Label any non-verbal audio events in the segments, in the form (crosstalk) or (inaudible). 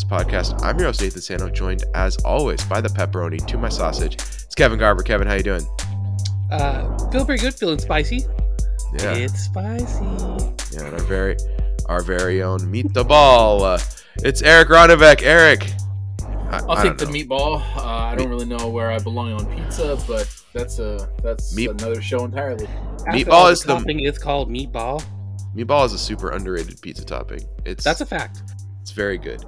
this podcast. I'm your host Nathan Sano, joined as always by the pepperoni to my sausage. It's Kevin Garber. Kevin, how you doing? Uh, feeling pretty good. Feeling spicy. Yeah, It's spicy. yeah. And our very, our very own meet the ball. Uh, it's Eric Ronevek. Eric, I, I'll I take the know. meatball. Uh, I don't really know where I belong on pizza, but that's a that's Meat- another show entirely. Meatball all is the- thing. It's called meatball. Meatball is a super underrated pizza topping. It's That's a fact. it's very good.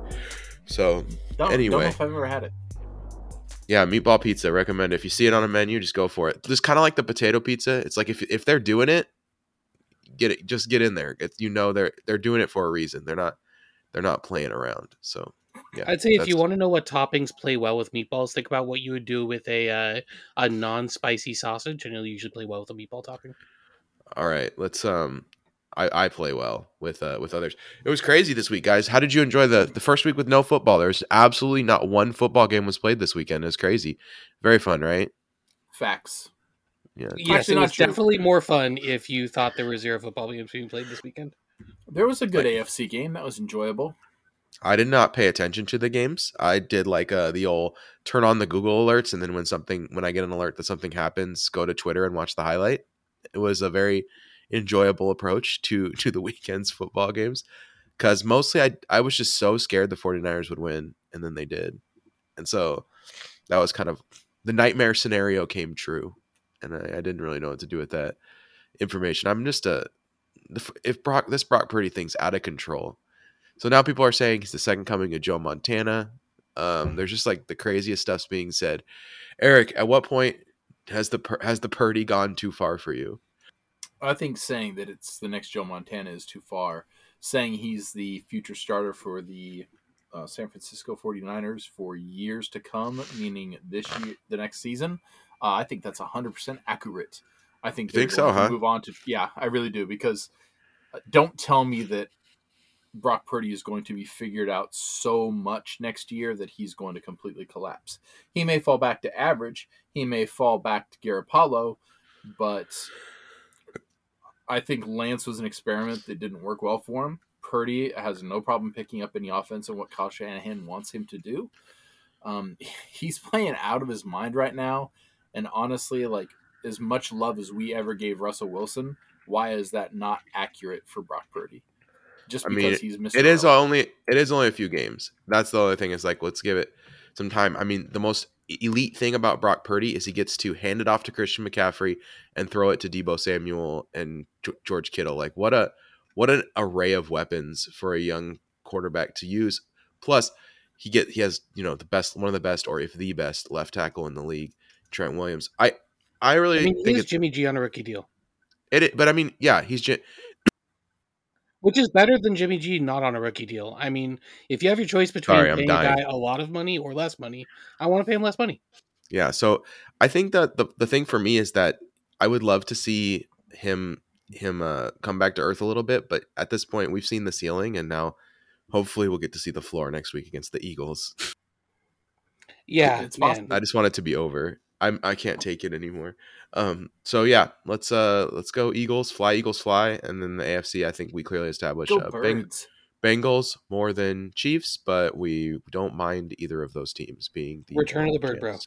So Don't, Anyway. don't know if I've ever had it. yeah, meatball pizza. Recommend if you see it on a menu, just go for it. Just kind of like the potato pizza. It's like if if they're doing it, get it. Just get in there. It's, you know they're they're doing it for a reason. They're not they're not playing around. So yeah, I'd say if you that's- want to know what toppings play well with meatballs, think about what you would do with a uh, a non-spicy sausage, and it'll usually play well with a meatball topping. All right, let's um I, I play well with uh with others. It was crazy this week, guys. How did you enjoy the the first week with no football? There's absolutely not one football game was played this weekend. It's crazy. Very fun, right? Facts. Yeah. Yes, it was true. definitely more fun if you thought there were zero football games being played this weekend. There was a good AFC game that was enjoyable. I did not pay attention to the games. I did like uh the old turn on the Google alerts and then when something when I get an alert that something happens, go to Twitter and watch the highlight. It was a very enjoyable approach to (laughs) to the weekend's football games cuz mostly I I was just so scared the 49ers would win and then they did. And so that was kind of the nightmare scenario came true and I, I didn't really know what to do with that information. I'm just a if Brock this Brock Purdy thing's out of control. So now people are saying he's the second coming of Joe Montana. Um, there's just like the craziest stuff's being said. Eric, at what point has the has the Purdy gone too far for you? I think saying that it's the next Joe Montana is too far. Saying he's the future starter for the uh, San Francisco 49ers for years to come, meaning this year, the next season, uh, I think that's 100% accurate. I think think so, huh? Move on to yeah, I really do because uh, don't tell me that Brock Purdy is going to be figured out so much next year that he's going to completely collapse. He may fall back to average. He may fall back to Garoppolo, but I think Lance was an experiment that didn't work well for him. Purdy has no problem picking up any offense and what Kyle Shanahan wants him to do. Um, (laughs) he's playing out of his mind right now, and honestly, like as much love as we ever gave Russell Wilson, why is that not accurate for Brock Purdy? Just I because mean, he's Mr. It is only it is only a few games. That's the only thing. Is like let's give it some time. I mean, the most elite thing about Brock Purdy is he gets to hand it off to Christian McCaffrey and throw it to Deebo Samuel and George Kittle. Like what a what an array of weapons for a young quarterback to use. Plus, he get he has you know the best one of the best or if the best left tackle in the league, Trent Williams. I I really I mean, think it's, Jimmy G on a rookie deal, it, but I mean, yeah, he's just which is better than Jimmy G not on a rookie deal. I mean, if you have your choice between Sorry, paying a guy a lot of money or less money, I want to pay him less money. Yeah, so I think that the the thing for me is that I would love to see him him uh, come back to earth a little bit, but at this point we've seen the ceiling, and now hopefully we'll get to see the floor next week against the Eagles. Yeah, It's man. possible. I just want it to be over. I'm I can't take it anymore. Um, so yeah, let's uh let's go Eagles, fly Eagles, fly, and then the AFC. I think we clearly established Go uh, Beng- Bengals more than Chiefs, but we don't mind either of those teams being the Return of the world bird, bro.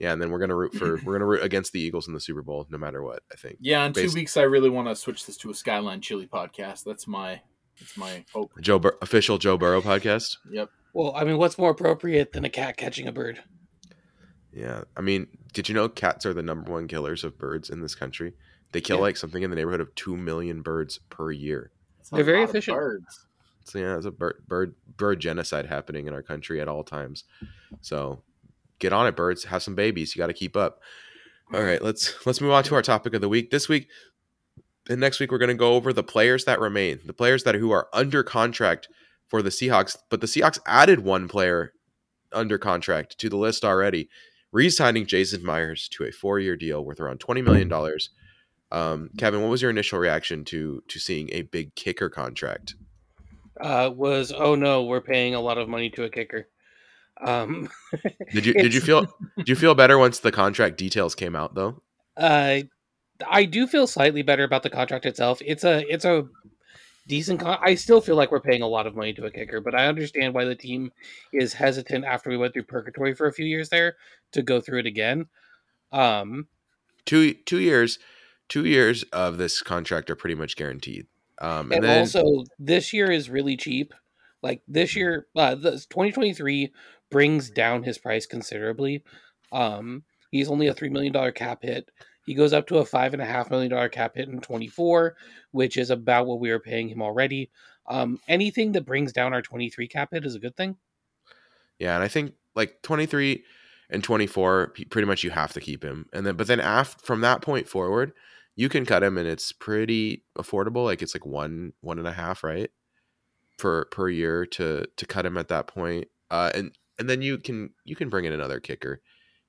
Yeah, and then we're gonna root for we're gonna root against the Eagles in the Super Bowl, no matter what. I think. Yeah, in two based- weeks, I really want to switch this to a Skyline Chili podcast. That's my that's my hope. Joe Bur- official Joe Burrow podcast. Yep. Well, I mean, what's more appropriate than a cat catching a bird? Yeah, I mean, did you know cats are the number one killers of birds in this country? They kill Yeah. like something in the neighborhood of two million birds per year. They're very efficient. Birds. So yeah, there's a bird bird bird genocide happening in our country at all times. So get on it, birds. Have some babies. You got to keep up. All right, let's let's move on to our topic of the week. This week and next week we're going to go over the players that remain, the players that who are under contract for the Seahawks. But the Seahawks added one player under contract to the list already, re-signing Jason Myers to a four-year deal worth around twenty million dollars. Um, Kevin, what was your initial reaction to to seeing a big kicker contract? Uh, was oh no, we're paying a lot of money to a kicker. Um, (laughs) Did you did you feel did you feel better once the contract details came out though? uh, I do feel slightly better about the contract itself. It's a it's a decent. Con- I still feel like we're paying a lot of money to a kicker, but I understand why the team is hesitant after we went through purgatory for a few years there to go through it again. Um, two two years, two years of this contract are pretty much guaranteed. Um, and, and then also, this year is really cheap. Like this year, uh, the 2023 brings down his price considerably. Um, he's only a three million dollar cap hit. He goes up to a five and a half million dollar cap hit in 24, which is about what we were paying him already. Um, anything that brings down our 23 cap hit is a good thing. yeah, and I think like twenty three and twenty four, pretty much you have to keep him, and then but then after from that point forward, you can cut him, and it's pretty affordable. Like it's like one one and a half, right, per per year to to cut him at that point. Uh, and and then you can you can bring in another kicker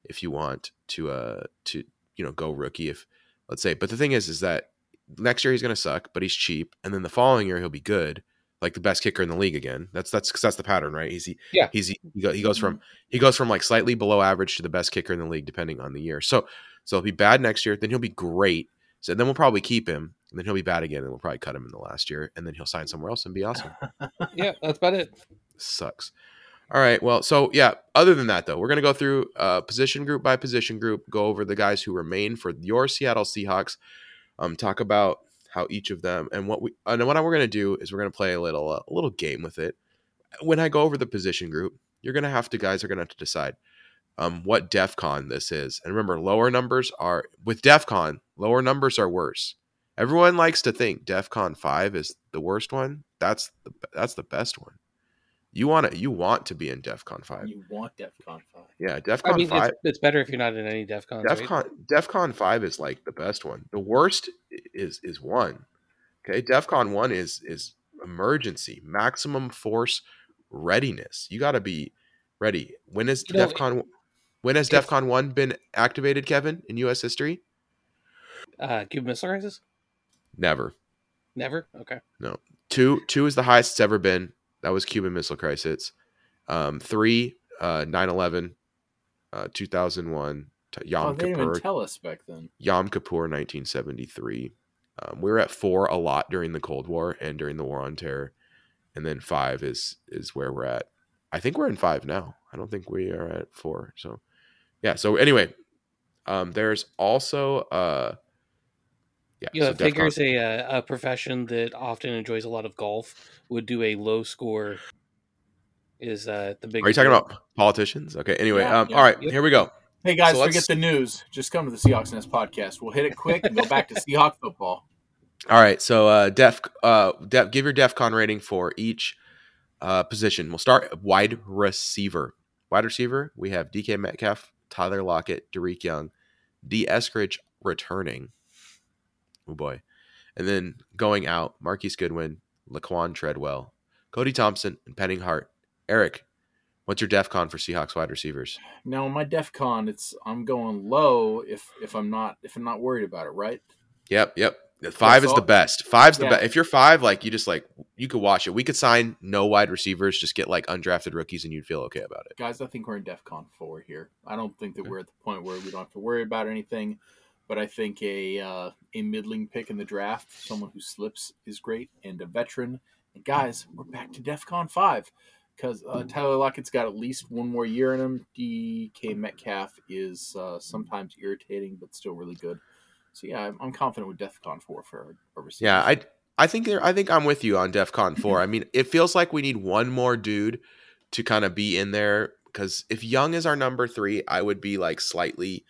if you want to uh to you know go rookie if let's say. But the thing is, is that next year he's going to suck, but he's cheap, and then the following year he'll be good, like the best kicker in the league again. That's that's because that's the pattern, right? He's he, Yeah. he's he, he goes from mm-hmm. he goes from like slightly below average to the best kicker in the league depending on the year. So so he'll be bad next year, then he'll be great. So then we'll probably keep him, and then he'll be bad again, and we'll probably cut him in the last year, and then he'll sign somewhere else and be awesome. (laughs) yeah, that's about it. Sucks. All right. Well, so yeah. Other than that, though, we're gonna go through uh, position group by position group, go over the guys who remain for your Seattle Seahawks, um, talk about how each of them and what we and what we're gonna do is we're gonna play a little uh, a little game with it. When I go over the position group, you're gonna have to guys are gonna have to decide um, what DEF CON this is. And remember, lower numbers are with DEF CON, lower numbers are worse. Everyone likes to think DEF CON five is the worst one. That's the that's the best one. You want to you want to be in DEF CON five. You want DEFCON five? Yeah, DEF I mean, five. it's, it's better if you're not in any DEF CON. DEF CON five is like the best one. The worst is is one. Okay, DEF CON one is is emergency, maximum force readiness. You got to be ready. When is You know, DEF CON? When has if- DEF CON one been activated, Kevin, in U.S. history? Uh, Cuban Missile Crisis? Never. Never? Okay. No. Two two is the highest it's ever been. That was Cuban Missile Crisis. Um, three, uh, 9-11, uh, 2001, Yom Oh, they didn't even Kippur, tell us back then. Yom Kippur, 1973. Um, we were at four a lot during the Cold War and during the War on Terror, and then five is is where we're at. I think we're in five now. I don't think we are at four. So, yeah. So anyway, um, there's also uh, yeah. You know, so it DEF figures a, uh, a profession that often enjoys a lot of golf would do a low score is uh, the big. Are you talking about politicians? Okay. Anyway, Yeah, um, yeah, all right. yep. Here we go. Hey guys, So forget the news. Just come to the Seahawks Nest podcast. We'll hit it quick and go back to Seahawk football. All right, so uh, def, uh, def, give your DefCon rating for each uh, position. We'll start wide receiver. Wide receiver, we have DK Metcalf, Tyler Lockett, Dareke Young, D. Eskridge returning. Oh boy, and then going out, Marquise Goodwin, Laquan Treadwell, Cody Thompson, and Penny Hart. Eric, what's your DefCon for Seahawks wide receivers? Now my DefCon, it's I'm going low if if I'm not if I'm not worried about it, right? Yep, yep. Five That's is the best. Five's the Yeah. best. If you're five, like you just like you could watch it. We could sign no wide receivers, just get like undrafted rookies, and you'd feel okay about it. Guys, I think we're in DefCon four here. I don't think that we're at the point where we don't have to worry about anything. But I think a uh, a middling pick in the draft, someone who slips, is great, and a veteran. And guys, we're back to DefCon five because uh, Tyler Lockett's got at least one more year in him. DK Metcalf is uh, sometimes irritating, but still really good. So yeah, I'm, I'm confident with DefCon four for our. Yeah, I I think there. I think I'm with you on DefCon (laughs) four. I mean, it feels like we need one more dude to kind of be in there because if Young is our number three, I would be like slightly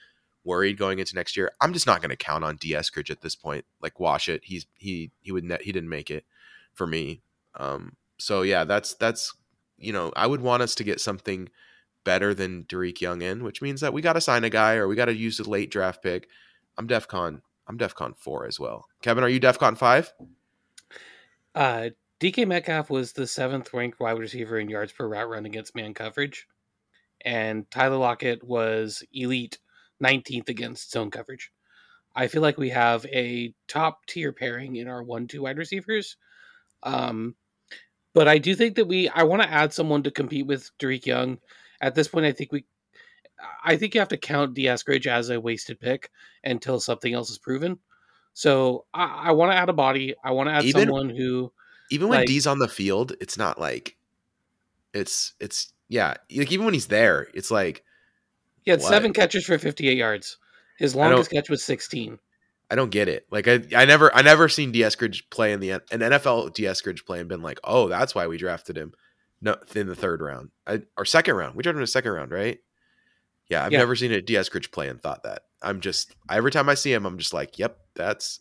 worried going into next year. I'm just not going to count on D. Eskridge at this point. Like wash it. He's he he would net he didn't make it for me. Um. So yeah, that's that's you know I would want us to get something better than Dareke Young in, which means that we got to sign a guy or we got to use a late draft pick. I'm DefCon. I'm DefCon four as well. Kevin, are you DefCon five? Uh, DK Metcalf was the seventh ranked wide receiver in yards per route run against man coverage, and Tyler Lockett was elite 19th against zone coverage. I feel like we have a top tier pairing in our one two wide receivers. Um, but I do think that we I want to add someone to compete with Dareke Young. At this point, I think we I think you have to count D. Eskridge as a wasted pick until something else is proven. So I, I want to add a body. I want to add Even- someone who even when Like- D's on the field, it's not like it's it's yeah. Like even when he's there, it's like He had What? seven catches for 58 yards. His longest catch was 16. I don't get it. Like I, I never, I never seen D. Eskridge play in the an NFL D. Eskridge play and been like, oh, that's why we drafted him. No, in the third round I, or second round. We drafted him in the second round, right? Yeah, I've Yeah. never seen a D. Eskridge play and thought that. I'm just every time I see him, I'm just like, yep, that's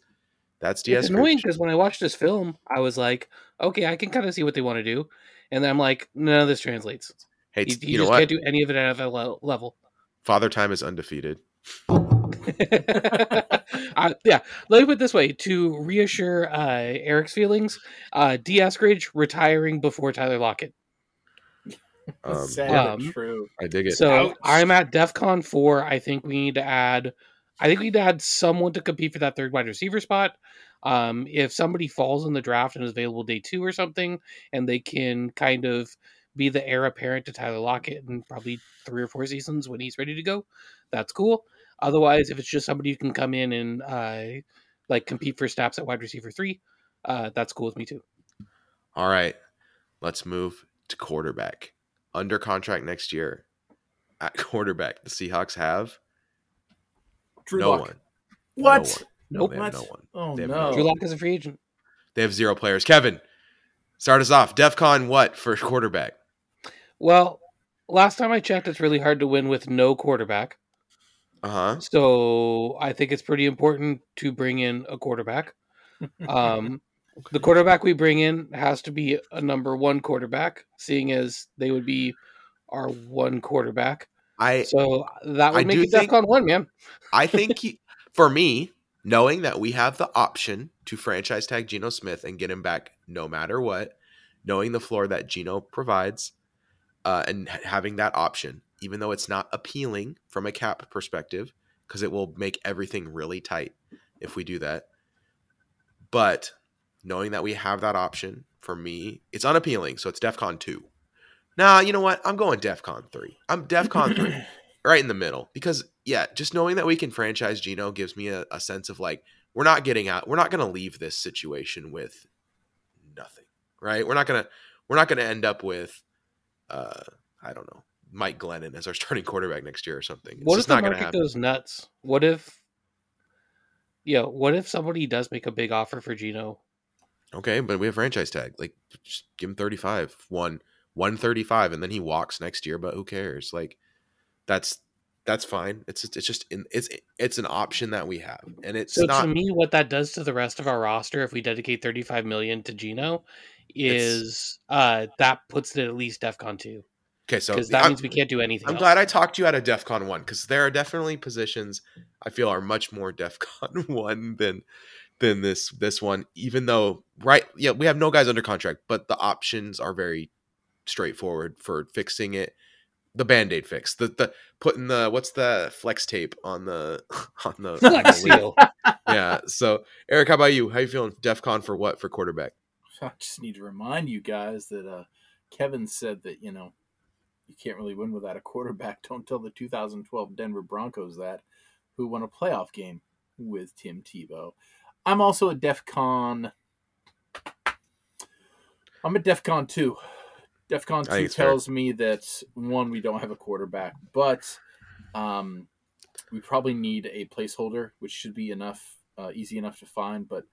that's D. It's annoying because when I watched this film, I was like, okay, I can kind of see what they want to do. And then I'm like, none of this translates. Hey, You, you you know just can't do any of it at NFL level. Father Time is undefeated. (laughs) uh, yeah, let me put it this way to reassure uh, Eric's feelings. Uh, D. Eskridge retiring before Tyler Lockett. Um, Sad Um, true. I dig it. So Ouch. I'm at DEFCON four. I think we need to add. I think we need to add someone to compete for that third wide receiver spot. Um, if somebody falls in the draft and is available day two or something, and they can kind of be the heir apparent to Tyler Lockett in probably three or four seasons when he's ready to go, that's cool. Otherwise, if it's just somebody who can come in and uh, like compete for snaps at wide receiver three, uh, that's cool with me too. All right, let's move to quarterback. Under contract next year at quarterback, the Seahawks have Drew no Lock. one. What? No one. Nope. They have What? no one. Oh no! no- Drew Lock is a free agent. They have zero players. Kevin, start us off. DEFCON what for quarterback? Well, last time I checked, it's really hard to win with no quarterback. Uh huh. So I think it's pretty important to bring in a quarterback. (laughs) Um, the quarterback we bring in has to be a number one quarterback, seeing as they would be our one quarterback. I So that would I make it think- DEFCON one, man. I think (laughs) he, for me, knowing that we have the option to franchise tag Geno Smith and get him back no matter what, knowing the floor that Geno provides, uh, and ha- having that option, even though it's not appealing from a cap perspective, because it will make everything really tight if we do that. But knowing that we have that option, for me, it's unappealing. So it's DEFCON 2. Nah, you know what? I'm going DEFCON 3. I'm DEFCON 3 (clears throat) right in the middle because yeah just knowing that we can franchise geno gives me a, a sense of like we're not getting out we're not going to leave this situation with nothing right we're not going to we're not going to end up with uh i don't know mike glennon as our (laughs) starting quarterback next year or something it's what if the market goes nuts? What if, yeah, what if somebody does make a big offer for Geno? okay but we have franchise tag like just give him 35 one 135 and then he walks next year but who cares like that's that's fine it's just, it's just in, it's it's an option that we have and it's So not to me, what that does to the rest of our roster, if we dedicate 35 million to Geno, is uh that puts it at least DEFCON two okay so because that I'm- means we can't do anything. I'm else. glad I talked to you out of DEF CON 1 because there are definitely positions I feel are much more DEF (laughs) CON 1 than than this this one, even though right yeah, we have no guys under contract, but the options are very straightforward for fixing it. The band-aid fix. The the putting the what's the flex tape on the (laughs) on the, on Flex the lead. seal. (laughs) Yeah. So Eric, how about you? How you feeling? DEF CON for what for quarterback? I just need to remind you guys that uh, Kevin said that you know you can't really win without a quarterback. (laughs) Don't tell the 2012 Denver Broncos that, who won a playoff game with Tim Tebow. I'm also a DefCon. I'm a DefCon two. DefCon I think two it's fair. tells me that one we don't have a quarterback, but um, we probably need a placeholder, which should be enough, uh, easy enough to find. But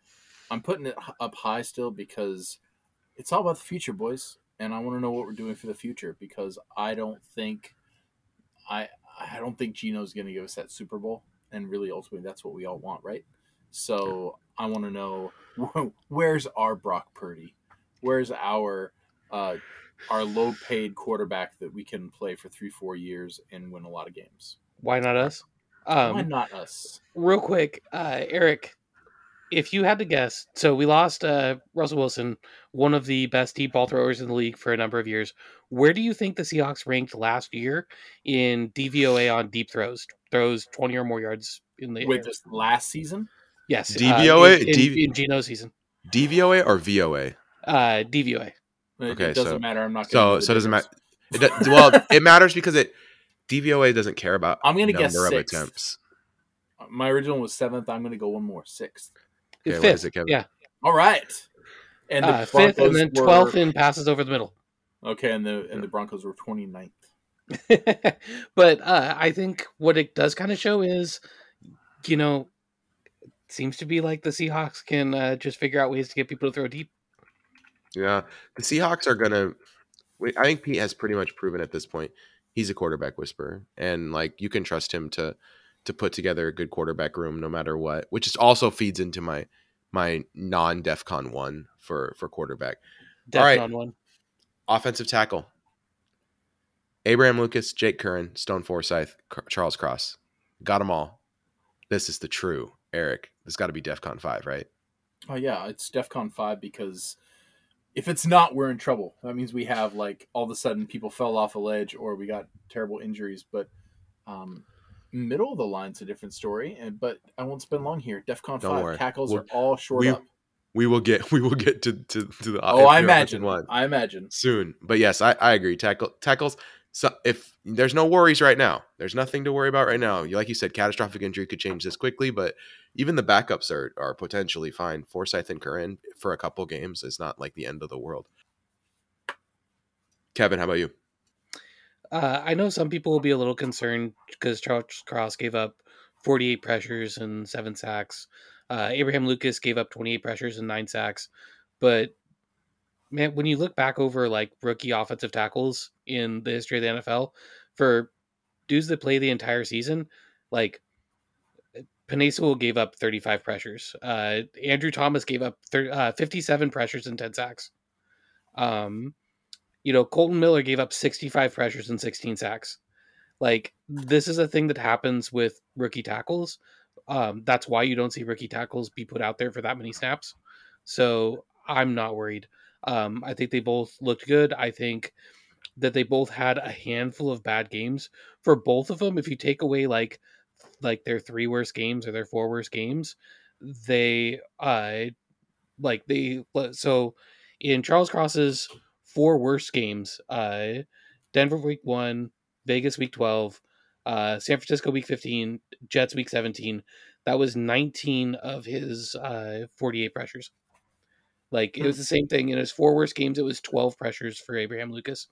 I'm putting it up high still because it's all about the future, boys, and I want to know what we're doing for the future because I don't think I I don't think Geno's going to give us that Super Bowl, and really ultimately that's what we all want, right? So I want to know (laughs) where's our Brock Purdy, where's our uh, our low paid quarterback that we can play for three four years and win a lot of games. Why not us? Why Um, not us? real quick, uh, Eric, if you had to guess, so we lost uh, Russell Wilson, one of the best deep ball throwers in the league for a number of years. Where do you think the Seahawks ranked last year in DVOA on deep throws, throws twenty or more yards in the Wait, air? this last season? Yes, DVOA? uh, in, in, D- in Geno's season. DVOA or VOA? Uh, DVOA. Okay, it doesn't so- matter. I'm not. So gonna do so it doesn't matter. It, well, it matters because it DVOA doesn't care about I'm gonna number guess of attempts. My original was seventh. I'm going to go one more, sixth. Okay, Fifth. is it, Kevin? Yeah. All right. And uh, fifth, and then were- twelfth in passes over the middle. Okay, and the and the Broncos were 29th. (laughs) but uh, I think what it does kind of show is, you know, it seems to be like the Seahawks can uh, just figure out ways to get people to throw deep. Yeah, the Seahawks are gonna. I think Pete has pretty much proven at this point he's a quarterback whisperer, and like you can trust him to to put together a good quarterback room no matter what. Which is also feeds into my my non DefCon one for for quarterback All right. Definitely one. offensive tackle. Abraham Lucas, Jake Curhan, Stone Forsyth, Car- Charles Cross, got them all. This is the true Eric. This got to be DefCon five, right? Oh yeah, it's DefCon five because if it's not, we're in trouble. That means we have like all of a sudden people fell off a ledge or we got terrible injuries. But um, middle of the line's a different story. And but I won't spend long here. DefCon Don't five worry. tackles We'll- are all short we- up. We will get (laughs) we will get to to, to the Oh, I imagine. one. I imagine. soon. But yes, I, I agree. Tackle tackles. So if there's no worries right now, there's nothing to worry about right now. You like you said, catastrophic injury could change this quickly, but even the backups are are potentially fine. Forsyth and Curhan for a couple games is not like the end of the world. Kevin, how about you? Uh, I know some people will be a little concerned because Charles Cross gave up 48 pressures and seven sacks. Uh, Abraham Lucas gave up 28 pressures and nine sacks. But man, when you look back over like rookie offensive tackles in the history of the NFL, for dudes that play the entire season, like Penei Sewell gave up 35 pressures. Uh, Andrew Thomas gave up thir- uh, 57 pressures and 10 sacks. Um, you know, Kolton Miller gave up 65 pressures and 16 sacks. Like this is a thing that happens with rookie tackles. Um, that's why you don't see rookie tackles be put out there for that many snaps. So I'm not worried. Um, I think they both looked good. I think that they both had a handful of bad games for both of them. If you take away like like their three worst games or their four worst games, they uh like they so in Charles Cross's four worst games, uh Denver week one, Vegas week twelve, uh San Francisco week fifteen, Jets week seventeen. That was nineteen of his uh forty eight pressures. Like it was the same thing in his four worst games. It was twelve pressures for Abraham Lucas.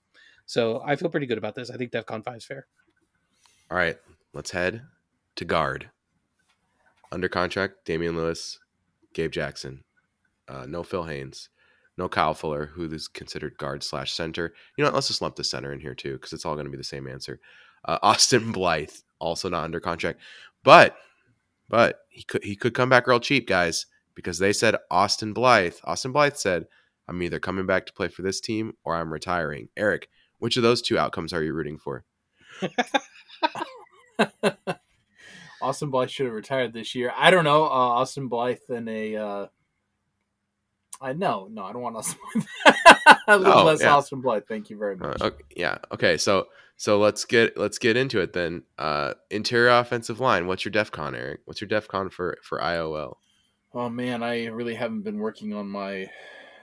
So I feel pretty good about this. I think DefCon five is fair. All right, let's head to guard. Under contract, Damien Lewis, Gabe Jackson, uh, no Phil Haynes, no Kyle Fuller, who is considered guard slash center. You know, let's just lump the center in here too, because it's all going to be the same answer. Uh, (laughs) Austin Blythe, also not under contract, but but he could he could come back real cheap, guys, because they said Austin Blythe. Austin Blythe said, "I'm either coming back to play for this team or I'm retiring." Eric, which of those two outcomes are you rooting for? (laughs) Austin Blythe should have retired this year. I don't know. Uh, Austin Blythe and a. Uh, I no, no, I don't want Austin Blythe. a little Oh, less yeah. Austin Blythe. Thank you very Uh, much. okay, yeah. Okay. So so let's get let's get into it then. Uh, interior offensive line. What's your DefCon, Eric? What's your DefCon for for IOL? Oh man, I really haven't been working on my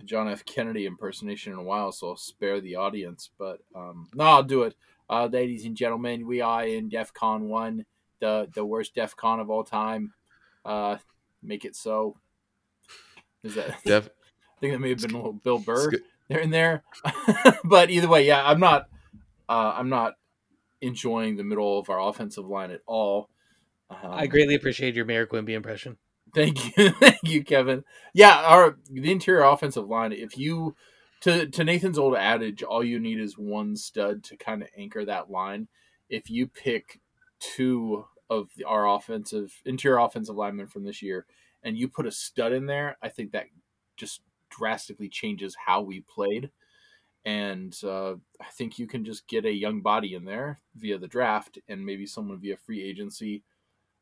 John F. Kennedy impersonation in a while, so I'll spare the audience. But um, no, I'll do it. Uh, ladies and gentlemen, we are in DEF CON 1, the, the worst DEF CON of all time. Uh, make it so. Is that? Def. I think that may have been a little Bill it's Burr there and there. (laughs) but either way, yeah, I'm not. Uh, I'm not enjoying the middle of our offensive line at all. Um, I greatly appreciate your Mayor Quimby impression. Thank you, (laughs) thank you, Kevin. Yeah, our the interior offensive line. If you to to Nathan's old adage, all you need is one stud to kind of anchor that line. If you pick two of the, our offensive interior offensive linemen from this year, and you put a stud in there, I think that just drastically changes how we played. And uh, I think you can just get a young body in there via the draft, and maybe someone via free agency.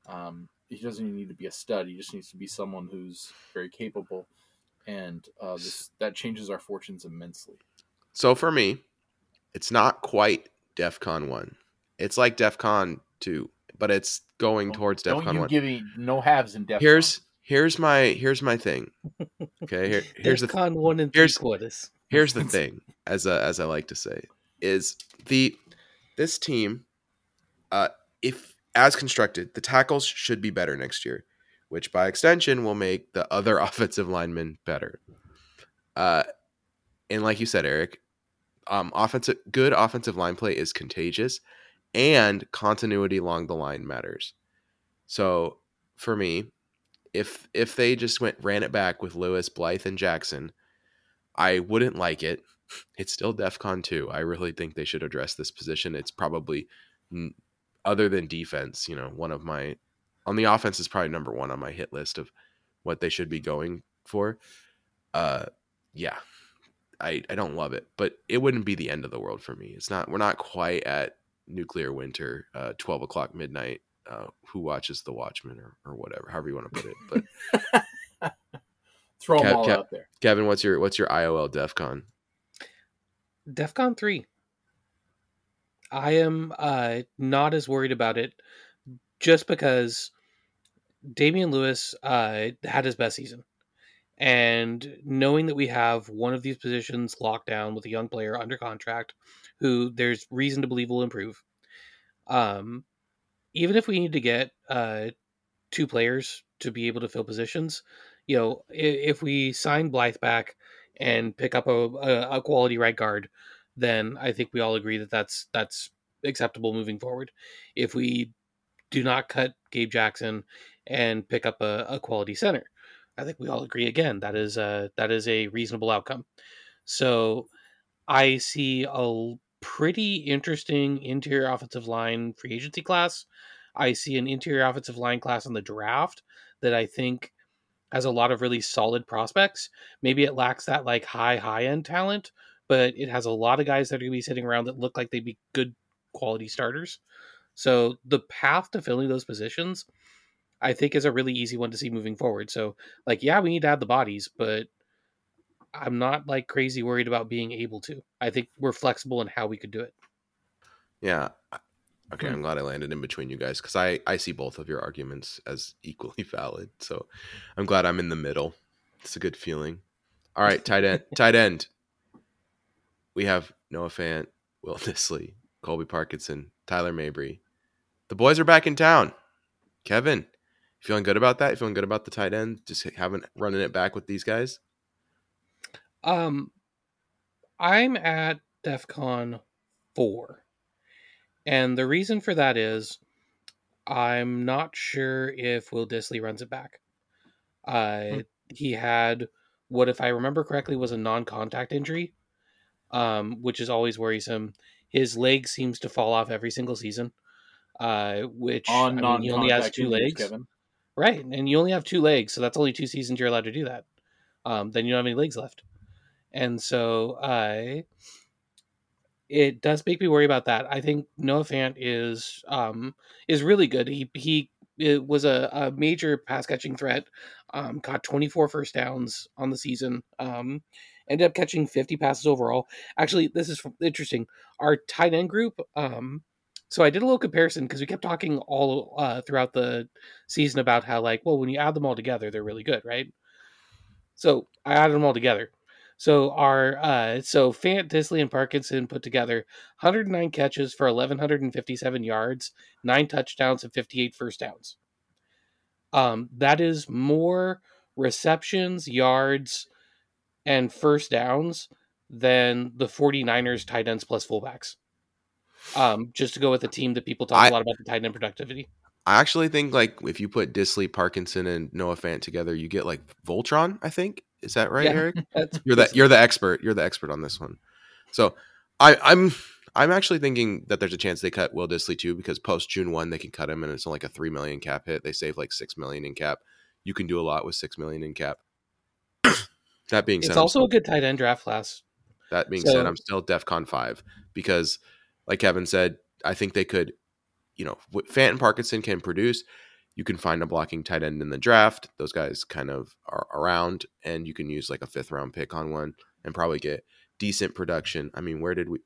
Um, he doesn't even need to be a stud. He just needs to be someone who's very capable, and uh, this that changes our fortunes immensely. So for me, it's not quite DefCon one. It's like DefCon two, but it's going towards Don't DefCon you one. give me no halves in depth. here's here's my here's my thing. Okay, here, (laughs) here's the DEFCON one and three here's- quarters. here's the (laughs) thing as a, as i like to say is the this team uh if as constructed the tackles should be better next year which by extension will make the other (laughs) offensive linemen better Uh, and like you said, Eric, um, offensive good offensive line play is contagious, and continuity along the line matters. So for me, if if they just went ran it back with Lewis, Blythe, and Jackson, I wouldn't like it. It's still DEFCON two. I really think they should address this position. It's probably other than defense, you know, one of my on the offense is probably number one on my hit list of what they should be going for. Uh, yeah, I I don't love it, but it wouldn't be the end of the world for me. It's not. We're not quite at nuclear winter, uh, twelve o'clock midnight. Uh, who watches the Watchmen or, or whatever, however you want to put it. But (laughs) throw them all out there. Kevin, what's your what's your IOL DefCon? DefCon three. I am uh, not as worried about it, just because Damien Lewis uh, had his best season. And knowing that we have one of these positions locked down with a young player under contract who there's reason to believe will improve. Um, even if we need to get uh, two players to be able to fill positions, you know, if, if we sign Blythe back and pick up a, a, a, quality right guard, then I think we all agree that that's that's acceptable moving forward. If we do not cut Gabe Jackson and pick up a, a quality center, I think we all agree again that is a that is a reasonable outcome. So I see a pretty interesting interior offensive line free agency class. I see an interior offensive line class in the draft that I think has a lot of really solid prospects. Maybe it lacks that like high high end talent, but it has a lot of guys that are going to be sitting around that look like they'd be good quality starters. So the path to filling those positions I think is a really easy one to see moving forward. So like yeah, we need to add the bodies, but I'm not like crazy worried about being able to. I think we're flexible in how we could do it. Yeah. Okay, hmm. I'm glad I landed in between you guys because I I see both of your arguments as equally (laughs) valid. So I'm glad I'm in the middle. It's a good feeling. All right, tight end. (laughs) tight end. We have Noah Fant, Will (laughs) Dissly, Colby Parkinson, Tyler Mabry. The boys are back in town. Kevin, feeling good about that? You feeling good about the tight end? Just having running it back with these guys? Um, I'm at DEFCON four, and the reason for that is I'm not sure if Will Dissly runs it back. Uh, hmm. he had what, if I remember correctly, was a non-contact injury, um, which is always worrisome. His leg seems to fall off every single season, uh, which on I mean, he only has two legs. Kevin. Right, and you only have two legs, so that's only two seasons you're allowed to do that. Um, then you don't have any legs left, and so I. It does make me worry about that. I think Noah Fant is um, is really good. He he was a, a major pass catching threat. Um, caught 24 first downs on the season. Um, ended up catching 50 passes overall. Actually, this is interesting. Our tight end group um, so I did a little comparison because we kept talking all uh, throughout the season about how like, well, when you add them all together, they're really good, right? So I added them all together. So our uh, so Fant, Dissly, and Parkinson put together 109 catches for 1157 yards, nine touchdowns, and 58 first downs. Um, that is more receptions, yards, and first downs than the 49ers tight ends plus fullbacks um, just to go with a team that people talk I, a lot about the tight end productivity. I actually think like if you put Dissly, Parkinson, and Noah Fant together, you get like Voltron. I think is that right, yeah, Eric? (laughs) you're the you're the expert. You're the expert on this one. So I, I'm I'm actually thinking that there's a chance they cut Will Dissly too because post June one they can cut him and it's only like a three million cap hit. They save like six million in cap. You can do a lot with six million in cap. (coughs) that being said, it's also still, a good tight end draft class. That being so, said, I'm still DefCon five because like Kevin said, I think they could, you know, Fant and Parkinson can produce. You can find a blocking tight end in the draft. Those guys kind of are around, and you can use like a fifth round pick on one and probably get decent production. I mean, where did we?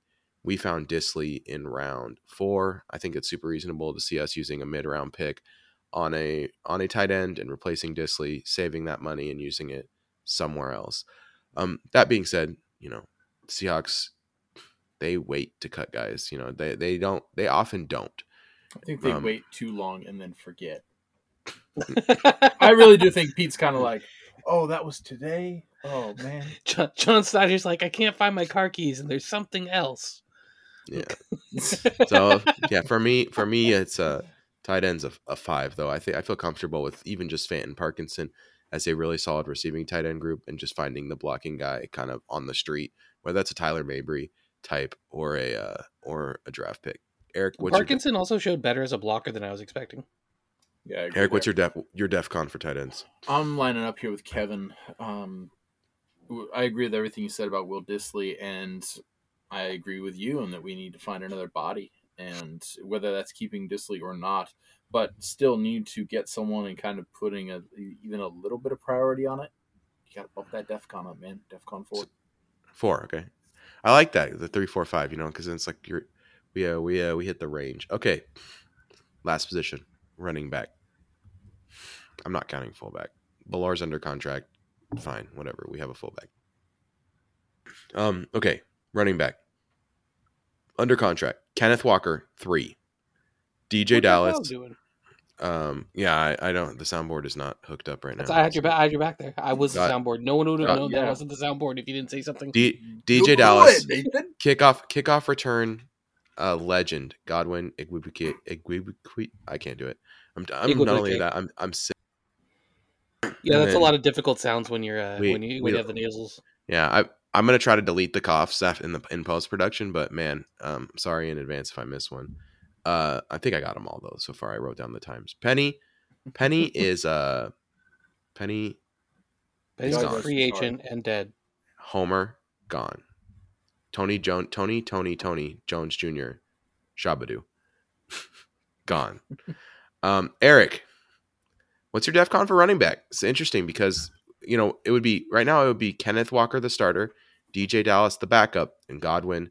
We found Dissly in round four. I think it's super reasonable to see us using a mid round pick on a on a tight end and replacing Dissly, saving that money and using it somewhere else. Um, that being said, you know, Seahawks they wait to cut guys. You know, they they don't. They often don't. I think they um, wait too long and then forget. (laughs) I really do think Pete's kind of like, oh, that was today. Oh man. (laughs) John, John Schneider's like, I can't find my car keys, and there's something else. Yeah. (laughs) So yeah, for me, for me, it's a tight ends a, a five though. I think I feel comfortable with even just Fanton Parkinson as a really solid receiving tight end group, and just finding the blocking guy kind of on the street, whether that's a Tyler Mabry type or a uh, or a draft pick. Eric, what's Parkinson also showed better as a blocker than I was expecting. Yeah. I your agree Eric? What's your def your def con for tight ends? I'm lining up here with Kevin. Um, w- I agree with everything you said about Will Dissly, and I agree with you in that we need to find another body, and whether that's keeping Dissly or not, but still need to get someone and kind of putting a even a little bit of priority on it. You got to bump that DefCon up, man. DefCon four. Four. Okay, I like that the three, four, five. You know, because it's like you're we uh, we uh, we hit the range. Okay, last position, running back. I'm not counting fullback. Bellore's under contract. Fine, whatever. We have a fullback. Um. Okay, running back. Under contract. Kenneth Walker three. DJ What Dallas. Um. Yeah, I, I don't. The soundboard is not hooked up right now. That's, I had your back. I had your back there. I was the soundboard. No one would have got- known yeah. that wasn't the soundboard if you didn't say something. D- Go DJ Dallas. ahead, kickoff kickoff return uh legend godwin Igwebuike Igwebuike I can't do it i'm, I'm not only that i'm i'm sick. Yeah, and that's a lot of difficult sounds when you're uh, We- when you we when you have the nasals. yeah i i'm gonna try to delete the coughs in the in post production but man um sorry in advance if i miss one uh i think i got them all though so far i wrote down the times penny penny (laughs) is uh penny But he's He's a gone. free agent and dead. homer gone tony jones tony tony tony jones jr shabadoo (laughs) gone (laughs) um eric what's your def con for running back it's interesting because you know it would be right now it would be kenneth walker the starter dj dallas the backup and godwin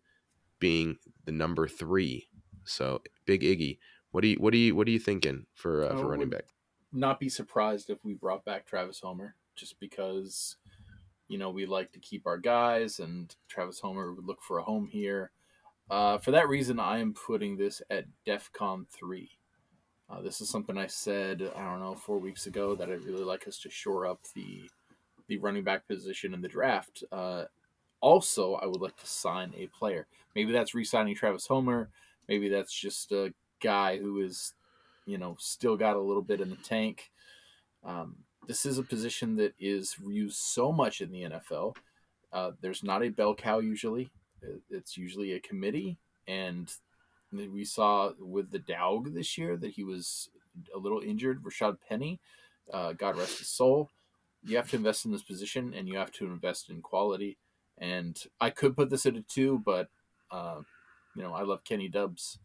being the number three so big iggy what do you what do you what are you thinking for uh, for running back Not be surprised if we brought back Travis Homer, just because, you know, we like to keep our guys, and Travis Homer would look for a home here. Uh, for that reason, I am putting this at DEFCON three. Uh, this is something I said I don't know four weeks ago that I'd really like us to shore up the the running back position in the draft. Uh, also, I would like to sign a player. Maybe that's re-signing Travis Homer. Maybe that's just a guy who is, you know, still got a little bit in the tank. Um, this is a position that is used so much in the NFL. Uh, there's not a bell cow usually. It's usually a committee, and we saw with the Dowg this year that he was a little injured. Rashad Penny, uh, God rest his soul. You have to invest in this position, and you have to invest in quality. And I could put this at a two, but uh, you know I love Kenny Dubs,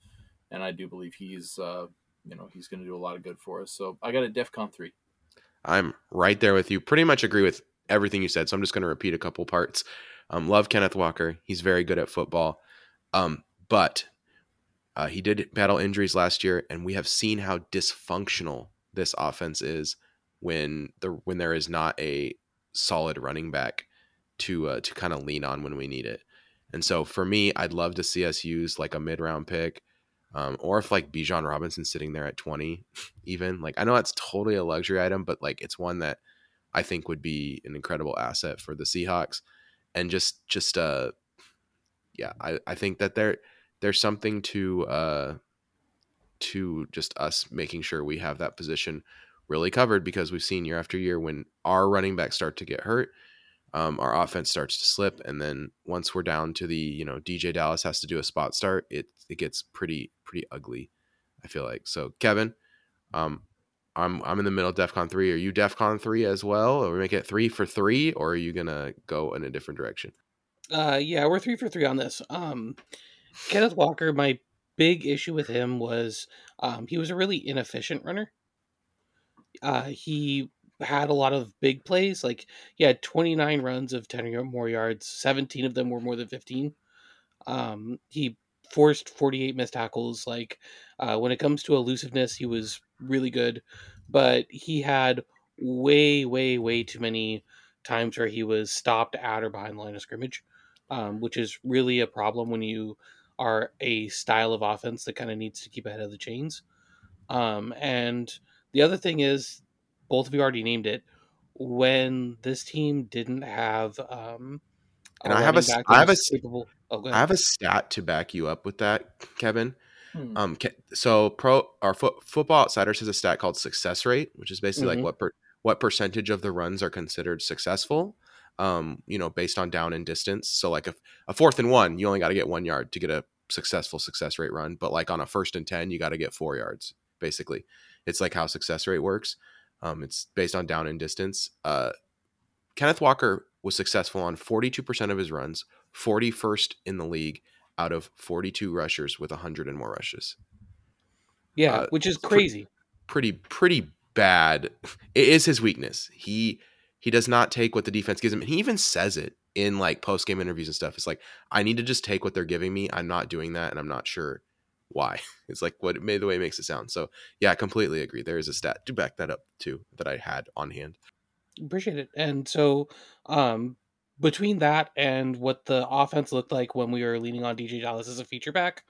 and I do believe he's uh, you know he's going to do a lot of good for us. So I got a DefCon three. I'm right there with you. Pretty much agree with everything you said. So I'm just going to repeat a couple parts. Um, love Kenneth Walker. He's very good at football. Um, but uh, he did battle injuries last year, and we have seen how dysfunctional this offense is when the when there is not a solid running back to uh, to kind of lean on when we need it. And so for me, I'd love to see us use like a mid round pick, um, or if like Bijan Robinson sitting there at 20, (laughs) even like I know that's totally a luxury item, but like it's one that I think would be an incredible asset for the Seahawks. And just just uh yeah, I, I think that there there's something to uh to just us making sure we have that position really covered because we've seen year after year when our running backs start to get hurt, um, our offense starts to slip, and then once we're down to the you know DJ Dallas has to do a spot start, it it gets pretty pretty ugly. I feel like so. Kevin, um, I'm I'm in the middle of DefCon three. Are you DefCon three as well, or we make it three for three, or are you gonna go in a different direction? Uh, yeah, we're three for three on this. Um, Kenneth Walker, my big issue with him was um, he was a really inefficient runner. Uh, he had a lot of big plays. Like he had 29 runs of 10 or more yards. 17 of them were more than 15. Um, he forced 48 missed tackles. Like uh, when it comes to elusiveness, he was really good, but he had way, way, way too many times where he was stopped at or behind the line of scrimmage, um, which is really a problem when you are a style of offense that kind of needs to keep ahead of the chains. Um, and the other thing is, both of you already named it. when this team didn't have um And I have a back I have a capable. Oh, I have a stat to back you up with that, Kevin. Hmm. Um, so pro our fo- football outsiders has a stat called success rate, which is basically Mhm. like what per, what percentage of the runs are considered successful. Um, you know, based on down and distance. So like a, a fourth and one, you only got to get one yard to get a successful success rate run. But like on a first and ten, you got to get four yards. Basically, it's like how success rate works. Um, it's based on down and distance. Uh, Kenneth Walker was successful on 42% of his runs, 41st in the league out of 42 rushers with 100 and more rushes. yeah, uh, which is crazy. Pretty pretty bad. (laughs) It is his weakness. He he does not take what the defense gives him. And he even says it in like post-game interviews and stuff. It's like I need to just take what they're giving me. I'm not doing that and I'm not sure why. (laughs) It's like what it made the way it makes it sound. So, yeah, I completely agree. There is a stat to back that up too that I had on hand. Appreciate it. And so, um, between that and what the offense looked like when we were leaning on DJ Dallas as a feature back,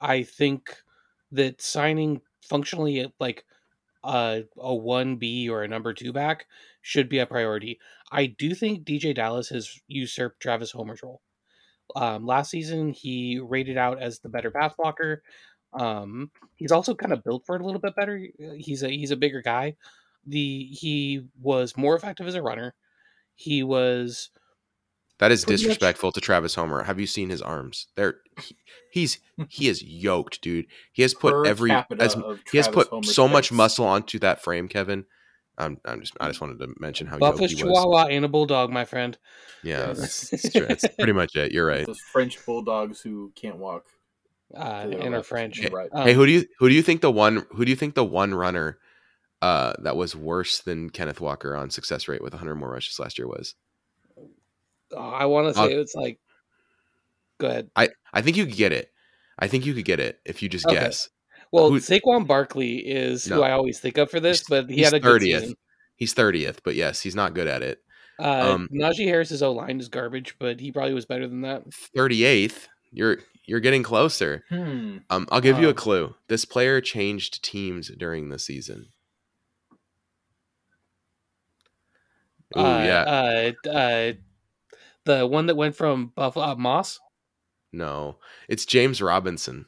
I think that signing functionally like a a one B or a number two back should be a priority. I do think DJ Dallas has usurped Travis Homer's role. Um, last season, he rated out as the better pass blocker. Um, he's also kind of built for it a little bit better. He's a he's a bigger guy. The he was more effective as a runner. He was That is Pretty much- disrespectful to Travis Homer. Have you seen his arms? They're he, he's he is yoked, dude. He has put Per every as he has put Homer's so much muscle onto that frame, Kevin. I'm, I'm just I just wanted to mention how yoked Buffest was. Chihuahua and a Bulldog, my friend. Yeah, Yes. that's, (laughs) that's, true. that's pretty much it. You're right. Those French bulldogs who can't walk. Uh, They are and our right. French. You're right. Um, hey, who do you who do you think the one who do you think the one runner uh, that was worse than Kenneth Walker on success rate with 100 more rushes last year was? oh, I want to I'll- say it's like. Go ahead. I I think you could get it. I think you could get it if you just Okay. guess. Well, Who- Saquon Barkley is who I always think of for this, but he he's had a good 30th. season. He's 30th, but yes, he's not good at it. Uh, Um, Najee Harris's O line is garbage, but he probably was better than that. 38th. You're you're getting closer. Hmm. Um, I'll give you a clue. This player changed teams during the season. Ooh, uh, yeah. Uh, uh, the one that went from Buffalo uh, Moss. No, it's James Robinson.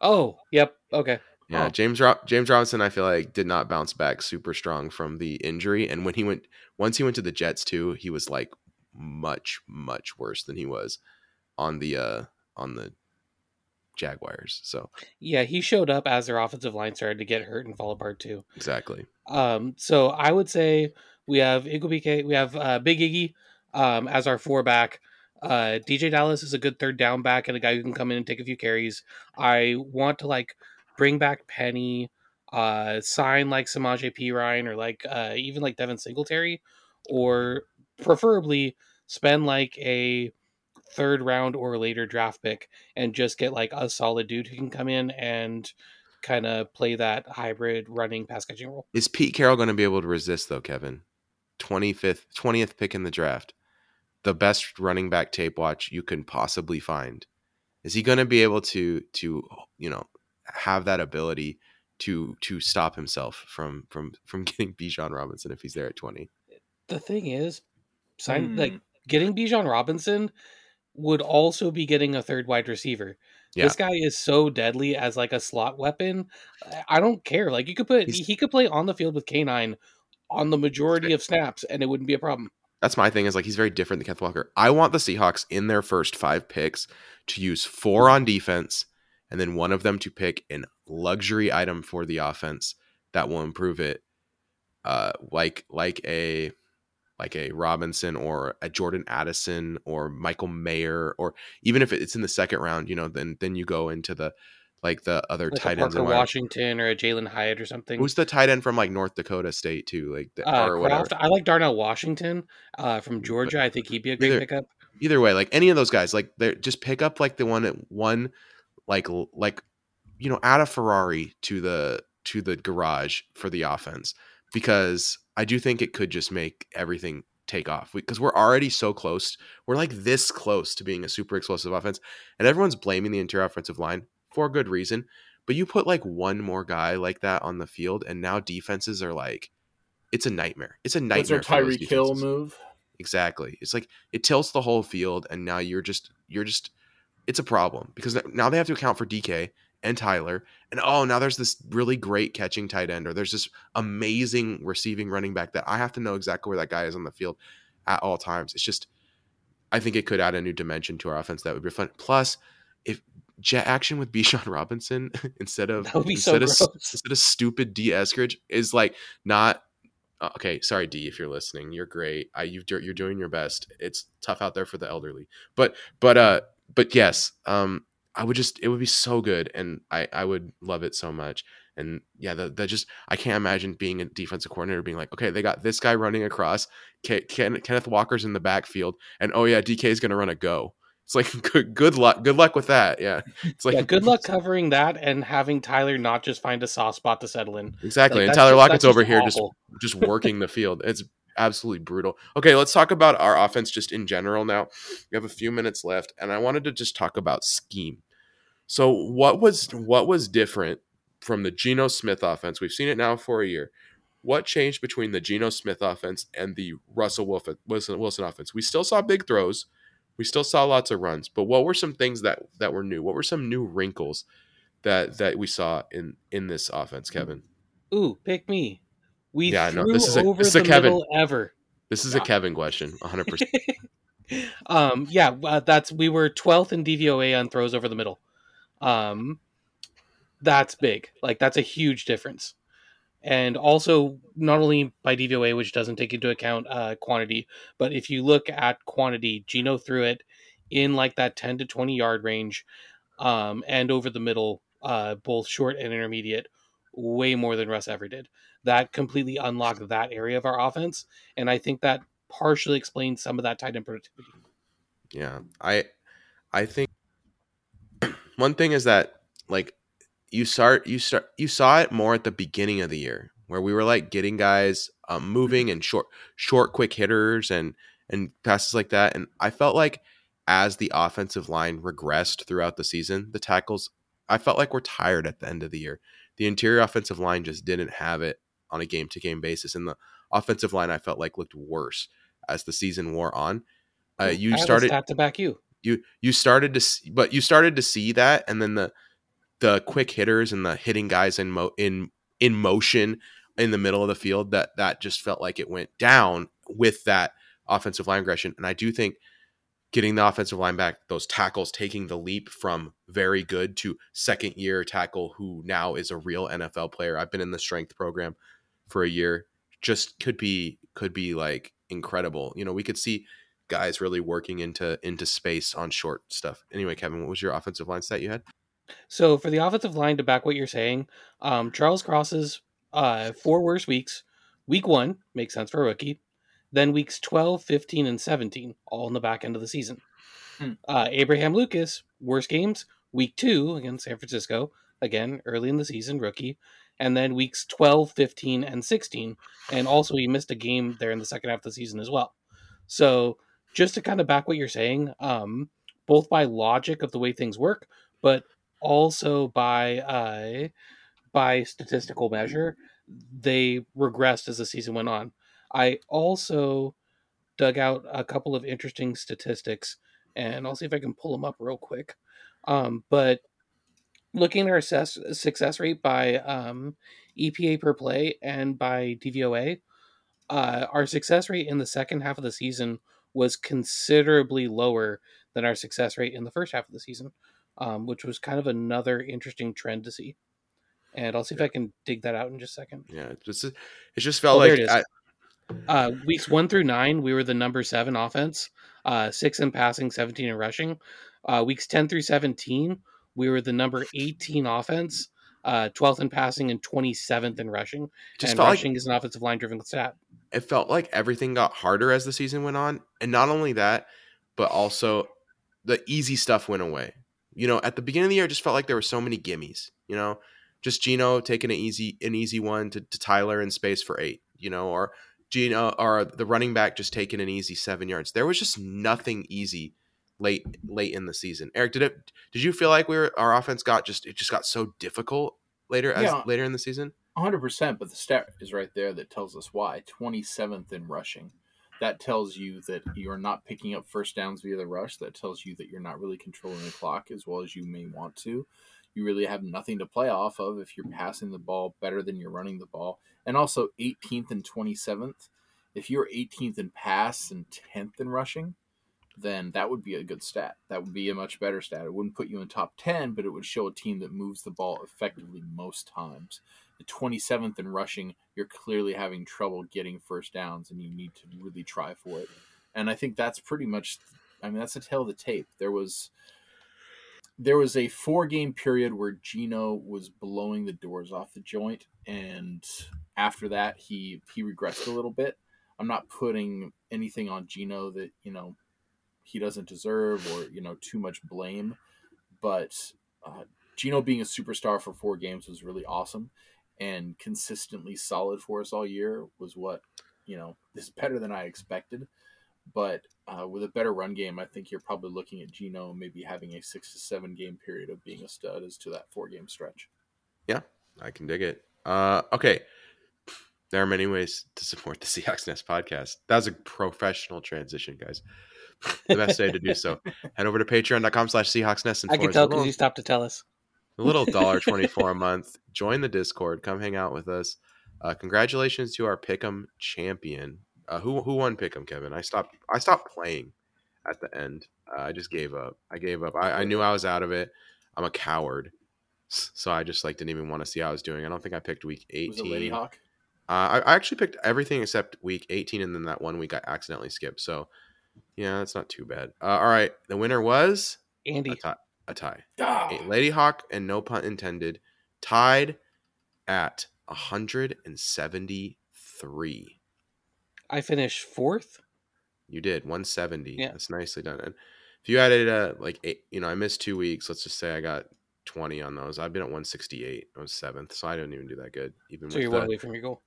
Oh, yep. Okay. Yeah, Oh. James Ro- James Robinson. I feel like did not bounce back super strong from the injury, and when he went once he went to the Jets too, he was like much much worse than he was on the uh on the Jaguars. So Yeah, he showed up as their offensive line started to get hurt and fall apart too. exactly. Um, so I would say we have Igwebuike, we have uh, Big Iggy um, as our four back. Uh, DJ Dallas is a good third down back and a guy who can come in and take a few carries. I want to like bring back Penny, uh, sign like Samaje Perine or like uh, even like Devin Singletary, or preferably spend like a third round or later draft pick and just get like a solid dude who can come in and kind of play that hybrid running pass catching role. Is Pete Carroll going to be able to resist though, Kevin? 25th, 20th pick in the draft. The best running back tape watch you can possibly find. Is he going to be able to to, you know, have that ability to to stop himself from from from (laughs) getting Bijan Robinson if he's there at 20? The thing is, sign Hmm. like getting Bijan Robinson would also be getting a third wide receiver. Yeah. This guy is so deadly as like a slot weapon. I- I don't care. Like you could put He's- he could play on the field with K9 on the majority of snaps and it wouldn't be a problem. That's my thing is like he's very different than Kenneth Walker. I want the Seahawks in their first 5 picks to use 4 on defense and then one of them to pick an luxury item for the offense that will improve it uh like like a like a Robinson or a Jordan Addison or Michael Mayer or even if it's in the second round, you know, then then you go into the like the other Like tight ends. In Washington or a Jalin Hyatt or something. Who's the tight end from like North Dakota State too? Like the, uh, or whatever. I like Darnell Washington uh, from Georgia. I think he'd be a great Either- pickup. Either way, like any of those guys, like they're just pick up like the one at one, like like you know, add a Ferrari to the to the garage for the offense because I do think it could just make everything take off because we're already so close. We're like this close to being a super explosive offense, and everyone's blaming the interior offensive line for good reason. But you put like one more guy like that on the field, and now defenses are like it's a nightmare. It's a nightmare. for those Tyreek Hill move? Exactly. It's like it tilts the whole field, and now you're just you're just it's a problem because now they have to account for DK and Tyler, and oh now there's this really great catching tight end, or there's this amazing receiving running back that I have to know exactly where that guy is on the field at all times. It's just I think it could add a new dimension to our offense that would be fun. Plus, if jet action with (laughs) Bijan Robinson (laughs) instead of be so instead of instead of stupid Dee Eskridge is like not uh, okay. Sorry, D, if you're listening, you're great. I you you're doing your best. It's tough out there for the elderly, but but uh but yes, um, I would just it would be so good, and I I would love it so much. And yeah, that, that just I can't imagine being a defensive coordinator being like, okay, they got this guy running across, Ke- Ken, Kenneth Walker's in the backfield, and oh yeah, DK is gonna run a go. It's like (laughs) good good luck, good luck with that. Yeah, it's like yeah, (laughs) good luck covering that and having Tyler not just find a soft spot to settle in. Exactly. Like, and Tyler just- Lockett's over here just just working the field. It's absolutely brutal. Okay, let's talk about our offense just in general now. We have a few minutes left and I wanted to just talk about scheme. So what was what was different from the Geno Smith offense? We've seen it now for a year. What changed between the Geno Smith offense and the Russell Wilson, Wilson, Wilson offense? We still saw big throws. We still saw lots of runs, but what were some things that that were new? What were some new wrinkles that that we saw in in this offense, Kevin? Ooh, pick me. We Yeah, threw This is a- over this is a the Kevin. middle ever. This is a Kevin question, 100%. (laughs) um, yeah, uh, that's we were 12th in DVOA on throws over the middle. Um, that's big. Like that's a huge difference. And also, not only by DVOA, which doesn't take into account uh, quantity, but if you look at quantity, Geno threw it in like that 10 to 20 yard range um, and over the middle, uh, both short and intermediate, way more than Russ ever did. That completely unlocked that area of our offense. And I think that partially explains some of that tight end productivity. Yeah, I I think (clears throat) one thing is that like you start you start you saw it more at the beginning of the year where we were like getting guys um, moving and short short quick hitters and and passes like that and I felt like as the offensive line regressed throughout the season the tackles I felt like we're tired at the end of the year the interior offensive line just didn't have it on a game to game basis and the offensive line I felt like looked worse as the season wore on. Uh, you a started to back you. you you started to see, but you started to see that and then the the quick hitters and the hitting guys in mo- in in motion in the middle of the field that that just felt like it went down with that offensive line aggression. And I do think getting the offensive line back those tackles taking the leap from very good to second year tackle who now is a real NFL player. I've been in the strength program for a year just could be could be like incredible you know we could see guys really working into into space on short stuff. Anyway, Kevin, what was your offensive line stat you had? So for the offensive line to back what you're saying, um, Charles Cross's uh, four worst weeks. Week one makes sense for a rookie. Then weeks 12, 15, and 17, all in the back end of the season. Hmm. Uh, Abraham Lucas, worst games. Week two against San Francisco, again, early in the season, rookie. And then weeks 12, 15, and 16. And also, he missed a game there in the second half of the season as well. So, just to kind of back what you're saying, um, both by logic of the way things work, but also by uh, by statistical measure, they regressed as the season went on. I also dug out a couple of interesting statistics, and I'll see if I can pull them up real quick. Um, but looking at our success, success rate by um, EPA per play and by DVOA, uh, our success rate in the second half of the season was considerably lower than our success rate in the first half of the season, um, which was kind of another interesting trend to see. And I'll see if I can dig that out in just a second. Yeah, it just it just felt Oh, like it is. I, Uh, weeks one through nine, we were the number seven offense, uh, six in passing, 17 in rushing. Uh, weeks 10 through 17, we were the number 18 offense, uh, 12th in passing, and 27th in rushing. just and felt like rushing is an offensive line driven stat. it felt like everything got harder as the season went on, and not only that, but also the easy stuff went away. You know, at the beginning of the year, it just felt like there were so many gimmies. You know, just Geno taking an easy an easy one to, to Tyler in space for eight. You know, or Geno or the running back just taking an easy seven yards. There was just nothing easy late late in the season. Eric, did it? Did you feel like we were our offense got just it just got so difficult later as Yeah. later in the season? 100%, but the stat is right there that tells us why. 27th in rushing. That tells you that you're not picking up first downs via the rush. That tells you that you're not really controlling the clock as well as you may want to. You really have nothing to play off of if you're passing the ball better than you're running the ball. And also 18th and 27th. If you're 18th in pass and 10th in rushing, then that would be a good stat. That would be a much better stat. It wouldn't put you in top 10, but it would show a team that moves the ball effectively most times. The 27th in rushing, you're clearly having trouble getting first downs and you need to really try for it. And I think that's pretty much I mean that's a tale of the tape. There was there was a four game period where Geno was blowing the doors off the joint and after that he he regressed a little bit. I'm not putting anything on Geno that, you know, he doesn't deserve or you know too much blame. But uh, Geno being a superstar for four games was really awesome, and consistently solid for us all year was what you know is better than I expected. But uh, with a better run game, I think you're probably looking at Geno maybe having a six to seven game period of being a stud as to that four game stretch. Yeah, I can dig it. Uh, okay. There are many ways to support the Seahawks Nest podcast. That was a professional transition, guys the best way to do so. Head over to patreon.com slash Seahawks Nest. I can tell because you stopped to tell us. A little dollar (laughs) twenty four a month. Join the Discord. Come hang out with us. Uh, congratulations to our Pick'em champion. Uh, who who won Pick'em, Kevin? I stopped. I stopped playing at the end. Uh, I just gave up. I gave up. I, I, knew I was out of it. I'm a coward, so I just like didn't even want to see how I was doing. I don't think I picked week 18. Was it Lady Hawk? Uh, I, I actually picked everything except week 18, and then that one week I accidentally skipped. So yeah, that's not too bad. Uh, all right, the winner was Andy. A tie. A tie. Ah. Lady Hawk, and no pun intended, tied at 173. I finished fourth. You did 170. Yeah, that's nicely done. And if you added uh like eight, you know, I missed two weeks. Let's just say I got 20 on those. I've been at 168. I was seventh, so I didn't even do that good. Even so, you're the, one away from your goal.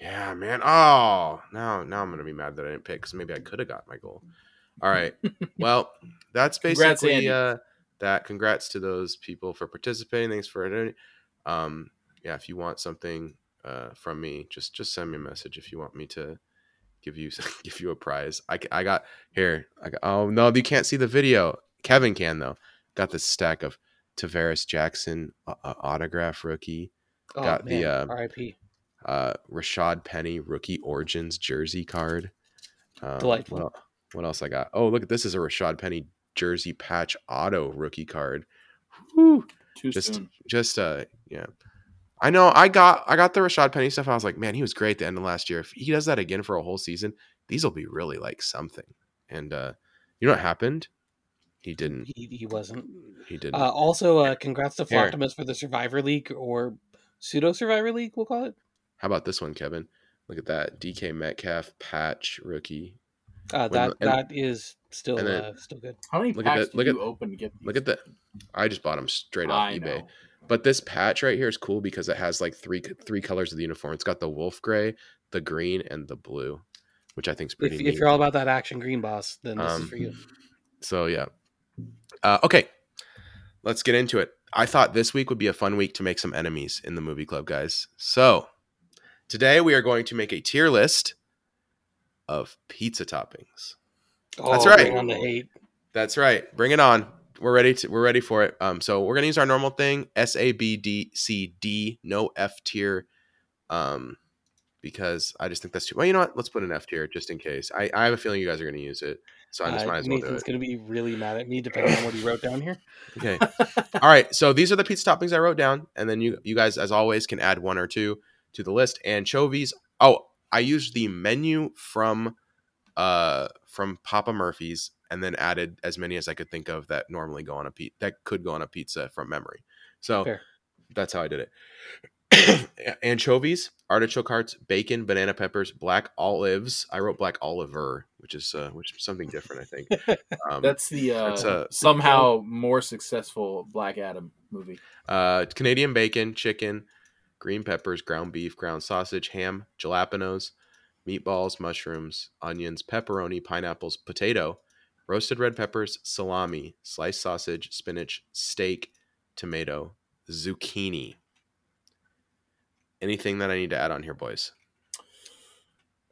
Yeah, man. Oh, now now I'm gonna be mad that I didn't pick because maybe I could have got my goal. All right. (laughs) well, that's basically congrats, uh, that. Congrats to those people for participating. Thanks for it. Um, yeah, if you want something uh, from me, just just send me a message if you want me to give you (laughs) give you a prize. I, I got here. I got, oh no, you can't see the video. Kevin can though. Got this stack of Tarvaris Jackson uh, uh autograph rookie. Oh, got man. the uh, RIP uh, Rashad Penny rookie Origins jersey card. Um, Delightful. What, what, else I got? Oh, look at this is a Rashad Penny jersey patch auto rookie card. Whew. Too just, soon. just uh, yeah. I know. I got, I got the Rashad Penny stuff. I was like, man, he was great at the end of last year. If he does that again for a whole season, these will be really like something. And uh, you know what happened? He didn't. He, he wasn't. He didn't. Uh, also, uh, congrats to Floptimus for the Survivor League or pseudo Survivor League. We'll call it. How about this one, Kevin? Look at that DK Metcalf patch rookie. Uh, that and, that is still then, uh, still good. How many look packs at look at, open to get? These? Look at that. I just bought them straight off I eBay. Know. But this patch right here is cool because it has like three three colors of the uniform. It's got the wolf gray, the green, and the blue, which I think is pretty. If, if, you're all about that action green boss, then this um, is for you. So yeah. Uh, okay, let's get into it. I thought this week would be a fun week to make some enemies in the movie club, guys. So Today we are going to make a tier list of pizza toppings. Oh, That's right. On the. That's right. Bring it on. We're ready to we're ready for it. Um, so we're gonna use our normal thing, S A B D C D, no F tier. Um, because I just think that's too well, you know what? Let's put an F tier just in case. I, I have a feeling you guys are gonna use it. So I just uh, might as well Nathan's do it. gonna be really mad at me depending on what he wrote down here. (laughs) Okay. (laughs) All right. So these are the pizza toppings I wrote down, and then you you guys, as always, can add one or two to the list. Anchovies. Oh, I used the menu from uh from Papa Murphy's and then added as many as I could think of that normally go on a pizza that could go on a pizza from memory. So Fair. that's how I did it. (coughs) Anchovies, artichoke hearts, bacon, banana peppers, black olives. I wrote black oliver, which is uh, which is something different. I think (laughs) um, that's the uh, that's a, somehow more successful Black Adam movie. Uh, Canadian bacon, chicken, green peppers, ground beef, ground sausage, ham, jalapenos, meatballs, mushrooms, onions, pepperoni, pineapples, potato, roasted red peppers, salami, sliced sausage, spinach, steak, tomato, zucchini. Anything that I need to add on here, boys?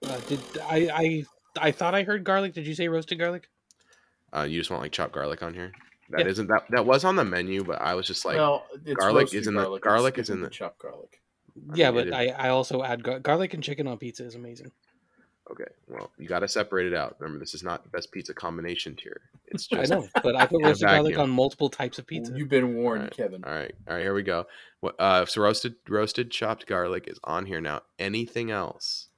Uh, did I, I I thought I heard garlic? Did you say roasted garlic? Uh, you just want like chopped garlic on here? That Yeah. not that that was on the menu, but I was just like, well, it's garlic is in the- garlic. garlic It's is in the- chopped garlic. I yeah, mean, but I, I also add gar- garlic and chicken on pizza is amazing. okay, well, you got to separate it out. Remember, this is not the best pizza combination tier. It's (laughs) just I know, but I put roasted garlic on multiple types of pizza. You've been warned, Alright. Kevin. All right, all right, here we go. What? Uh, so roasted, roasted chopped garlic is on here now. Anything else?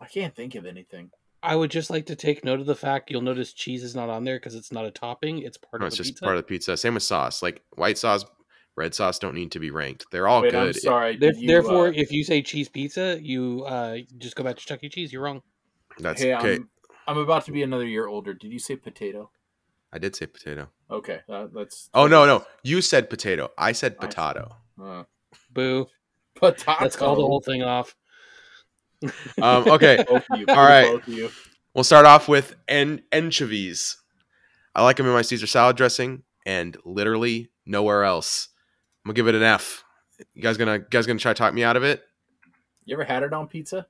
I can't think of anything. I would just like to take note of the fact you'll notice cheese is not on there because it's not a topping; it's part No, of it's the just pizza. part of the pizza. Same with sauce. Like white sauce, red sauce don't need to be ranked. They're all Wait, good. I'm sorry. There- did you, Therefore, uh, if you say cheese pizza, you uh, just go back to Chuck E. Cheese. You're wrong. That's hey, okay. I'm, I'm about to be another year older. Did you say potato? I did say potato. Okay, uh, that's. Oh no, no, you said potato. I said I potato. Uh, Boo. (laughs) potato. Let's call the whole thing off. Um, okay, (laughs) you. All right. Both of you. we'll start off with an- anchovies. I like them in my Caesar salad dressing, and literally nowhere else. I'm gonna give it an F. You guys gonna you guys gonna try to talk me out of it? You ever had it on pizza?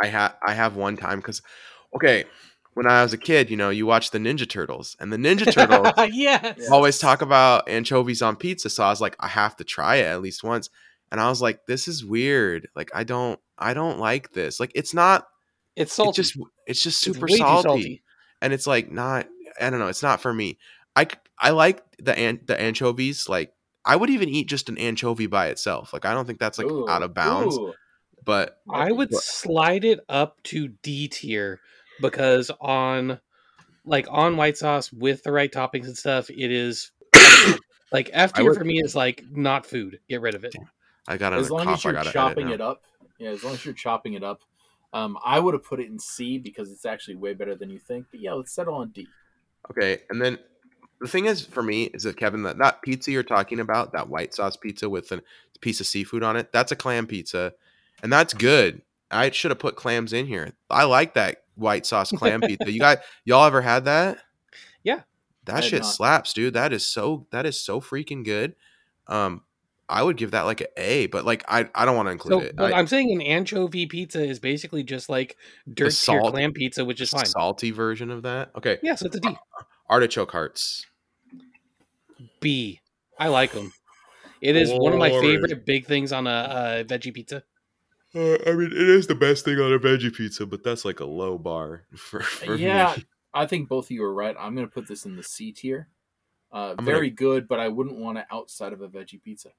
I have I have one time because okay, when I was a kid, you know, you watch the Ninja Turtles, and the Ninja (laughs) Turtles yes. Always talk about anchovies on pizza. So I was like, I have to try it at least once. And I was like, this is weird. Like I don't I don't like this. Like it's not It's salty. it's just it's just super way too salty. And it's like not I don't know, it's not for me. I I like the an- the anchovies like I would even eat just an anchovy by itself. Like I don't think that's like Ooh, out of bounds, ooh. but I would What? slide it up to D tier because on like on white sauce with the right toppings and stuff, it is (coughs) like F tier for me is like not food. Get rid of it. I got it. As long cough as you're chopping now. it up, yeah. As long as you're chopping it up, um, I would have put it in C because it's actually way better than you think. But yeah, let's settle on D. Okay, and then the thing is for me is that Kevin, that, that pizza you're talking about, that white sauce pizza with a piece of seafood on it, that's a clam pizza, and that's good. I should have put clams in here. I like that white sauce clam (laughs) pizza. You got y'all ever had that? Yeah. that shit not. slaps, dude. That is so that is so freaking good. Um, I would give that like an A, but like I I don't want to include So, it. but I- I'm saying an anchovy pizza is basically just like dirt salt- clam pizza, which is fine. salty version of that. Okay, Yeah, so it's a D. artichoke hearts. B. I like them. It is one of my favorite big things on a, a veggie pizza. Uh, I mean, it is the best thing on a veggie pizza, but that's like a low bar (laughs) for, for yeah, me. I think both of you are right. I'm going to put this in the C tier. Uh, I'm very good, but I wouldn't want it outside of a veggie pizza.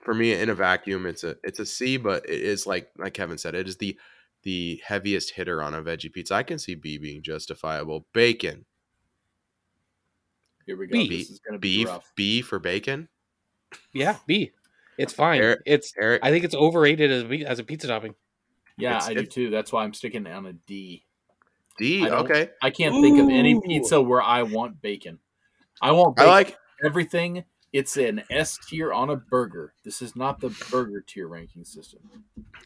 For me, in a vacuum, it's a it's a C, but it is like like Kevin said, it is the the heaviest hitter on a veggie pizza. I can see B being justifiable. Bacon, Here we go. B. This is going to be beef, rough. B for bacon. Yeah, B. It's fine. Eric- it's Eric, I think it's overrated as a, as a pizza topping. Yeah, It's- I do too. That's why I'm sticking on a D. D. I Okay, I can't think of any pizza where I want bacon. I want I like. everything. It's an S tier on a burger. This is not the burger tier ranking system.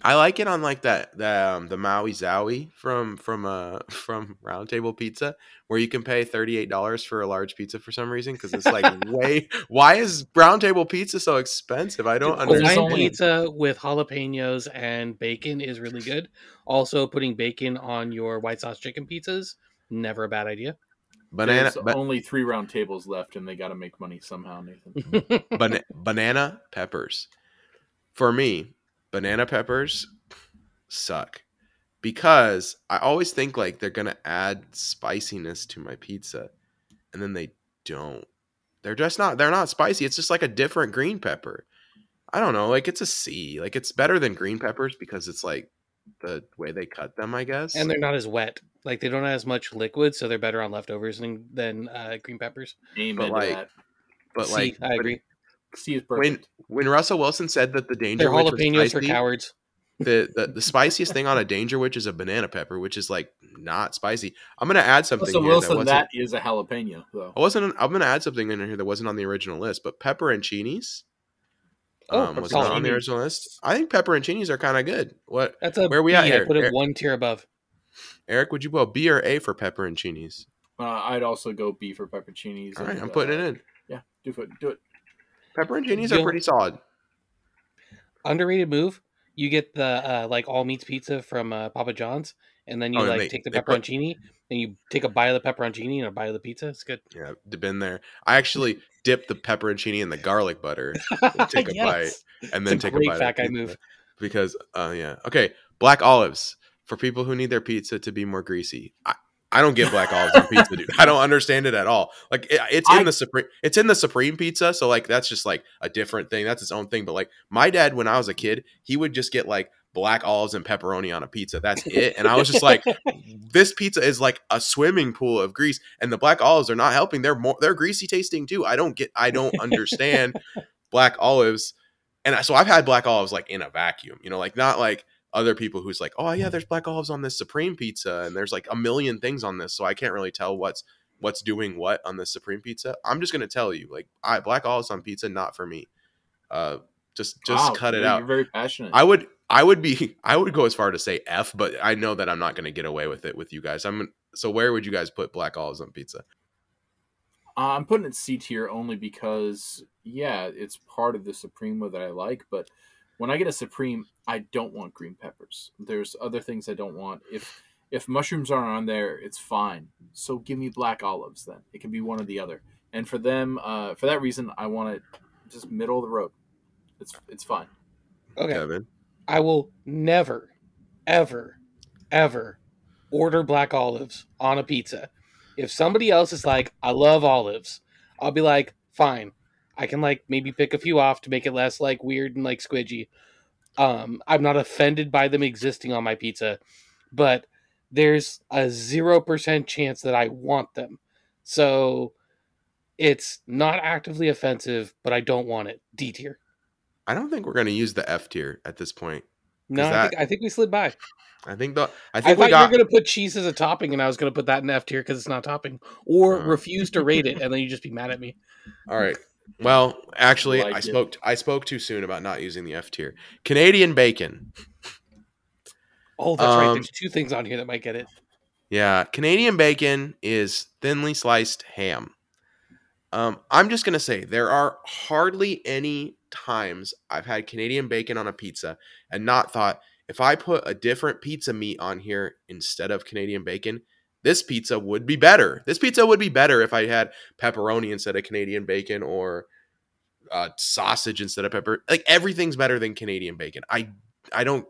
I like it on like that the um, the Maui Zaui from from uh (laughs) from Round Table Pizza where you can pay thirty eight dollars for a large pizza for some reason because it's like (laughs) way why is Round Table Pizza so expensive? I don't Hawaiian understand. pizza with jalapenos and bacon is really good. Also, putting bacon on your white sauce chicken pizzas never a bad idea. Banana There's ba- only three round tables left, and they got to make money somehow, Nathan. (laughs) bana- banana peppers. For me, banana peppers suck because I always think like they're gonna add spiciness to my pizza, and then they don't. They're just not. They're not spicy. It's just like a different green pepper. I don't know. Like it's a C. Like it's better than green peppers because it's like the way they cut them. I guess. and they're not as wet. Like they don't have as much liquid, so they're better on leftovers than, than uh, green peppers. Amen to like, that. but C, like I agree. C is When perfect. when Russell Wilson said that the danger They're witch was jalapenos for cowards. the, (laughs) the the spiciest thing on a Dangerwich is a banana pepper, which is like not spicy. I'm gonna add something Russell here that Wilson, wasn't. that is a jalapeno, though. I wasn't. I'm gonna add something in here that wasn't on the original list, but pepperoncinis. Oh, um, was not on the original list. I think pepperoncinis are kind of good. What, That's a Where we B. at I here? put it one tier above. Eric? Would you go B or A for pepperoncinis? Uh, I'd also go B for pepperoncinis. All right, and, I'm putting uh, it in. Yeah, do it. Do it. Pepper and cheenies are You'll- pretty solid. underrated move. You get the uh, like all meats pizza from uh, Papa John's, and then you Oh, like they- take the they put- pepperoncini, and you take a bite of the pepperoncini and a bite of the pizza. It's good. Yeah, I've been there. I actually dip the pepperoncini in the garlic butter (laughs) take a Yes. and then It's a take great a bite. of fat guy move. Because, uh, yeah. Okay, black olives for people who need their pizza to be more greasy. I, I don't get black olives on pizza, dude. I don't understand it at all. Like it, it's in I- the supreme, it's in the supreme pizza, so like that's just like a different thing. That's its own thing. But like my dad, when I was a kid, he would just get like black olives and pepperoni on a pizza. That's it. And I was just like, (laughs) this pizza is like a swimming pool of grease, and the black olives are not helping. They're more they're greasy tasting too. I don't get. I don't understand (laughs) black olives, and so I've had black olives like in a vacuum. You know, like not like other people who's like, oh yeah, there's black olives on this supreme pizza, and there's like a million things on this, so I can't really tell what's what's doing what on the supreme pizza. I'm just gonna tell you, like, I black olives on pizza, not for me. Uh, just just Wow, cut it you're- out. Very passionate. I would I would be (laughs) I would go as far to say F, but I know that I'm not going to get away with it with you guys. I'm so where would you guys put black olives on pizza? Uh, I'm putting it C tier only because, yeah, it's part of the supreme that I like. But when I get a Supreme, I don't want green peppers. There's other things I don't want. If if mushrooms aren't on there, it's fine. So give me black olives then. It can be one or the other. And for them, uh, for that reason, I want it just middle of the road. It's it's fine. Okay. Kevin. I will never, ever, ever order black olives on a pizza. If somebody else is like, I love olives, I'll be like, fine. I can like maybe pick a few off to make it less like weird and like squidgy. Um, I'm not offended by them existing on my pizza, but there's a zero percent chance that I want them. So it's not actively offensive, but I don't want it. D tier. I don't think we're going to use the F tier at this point. No, Is I, think, I think we slid by. I think the I I, think thought we got you were going to put cheese as a topping, and I was going to put that in F tier because it's not topping, or Uh. refuse to rate it, and then you just be mad at me. All right. Well, actually, Like I it. spoke I spoke too soon about not using the F tier. Canadian bacon. Oh, that's right. Um, There's two things on here that might get it. Yeah, Canadian bacon is thinly sliced ham. Um, I'm just gonna say there are hardly any times I've had Canadian bacon on a pizza and not thought if I put a different pizza meat on here instead of Canadian bacon, this pizza would be better. This pizza would be better if I had pepperoni instead of Canadian bacon or uh, sausage instead of pepper. Like everything's better than Canadian bacon. I I don't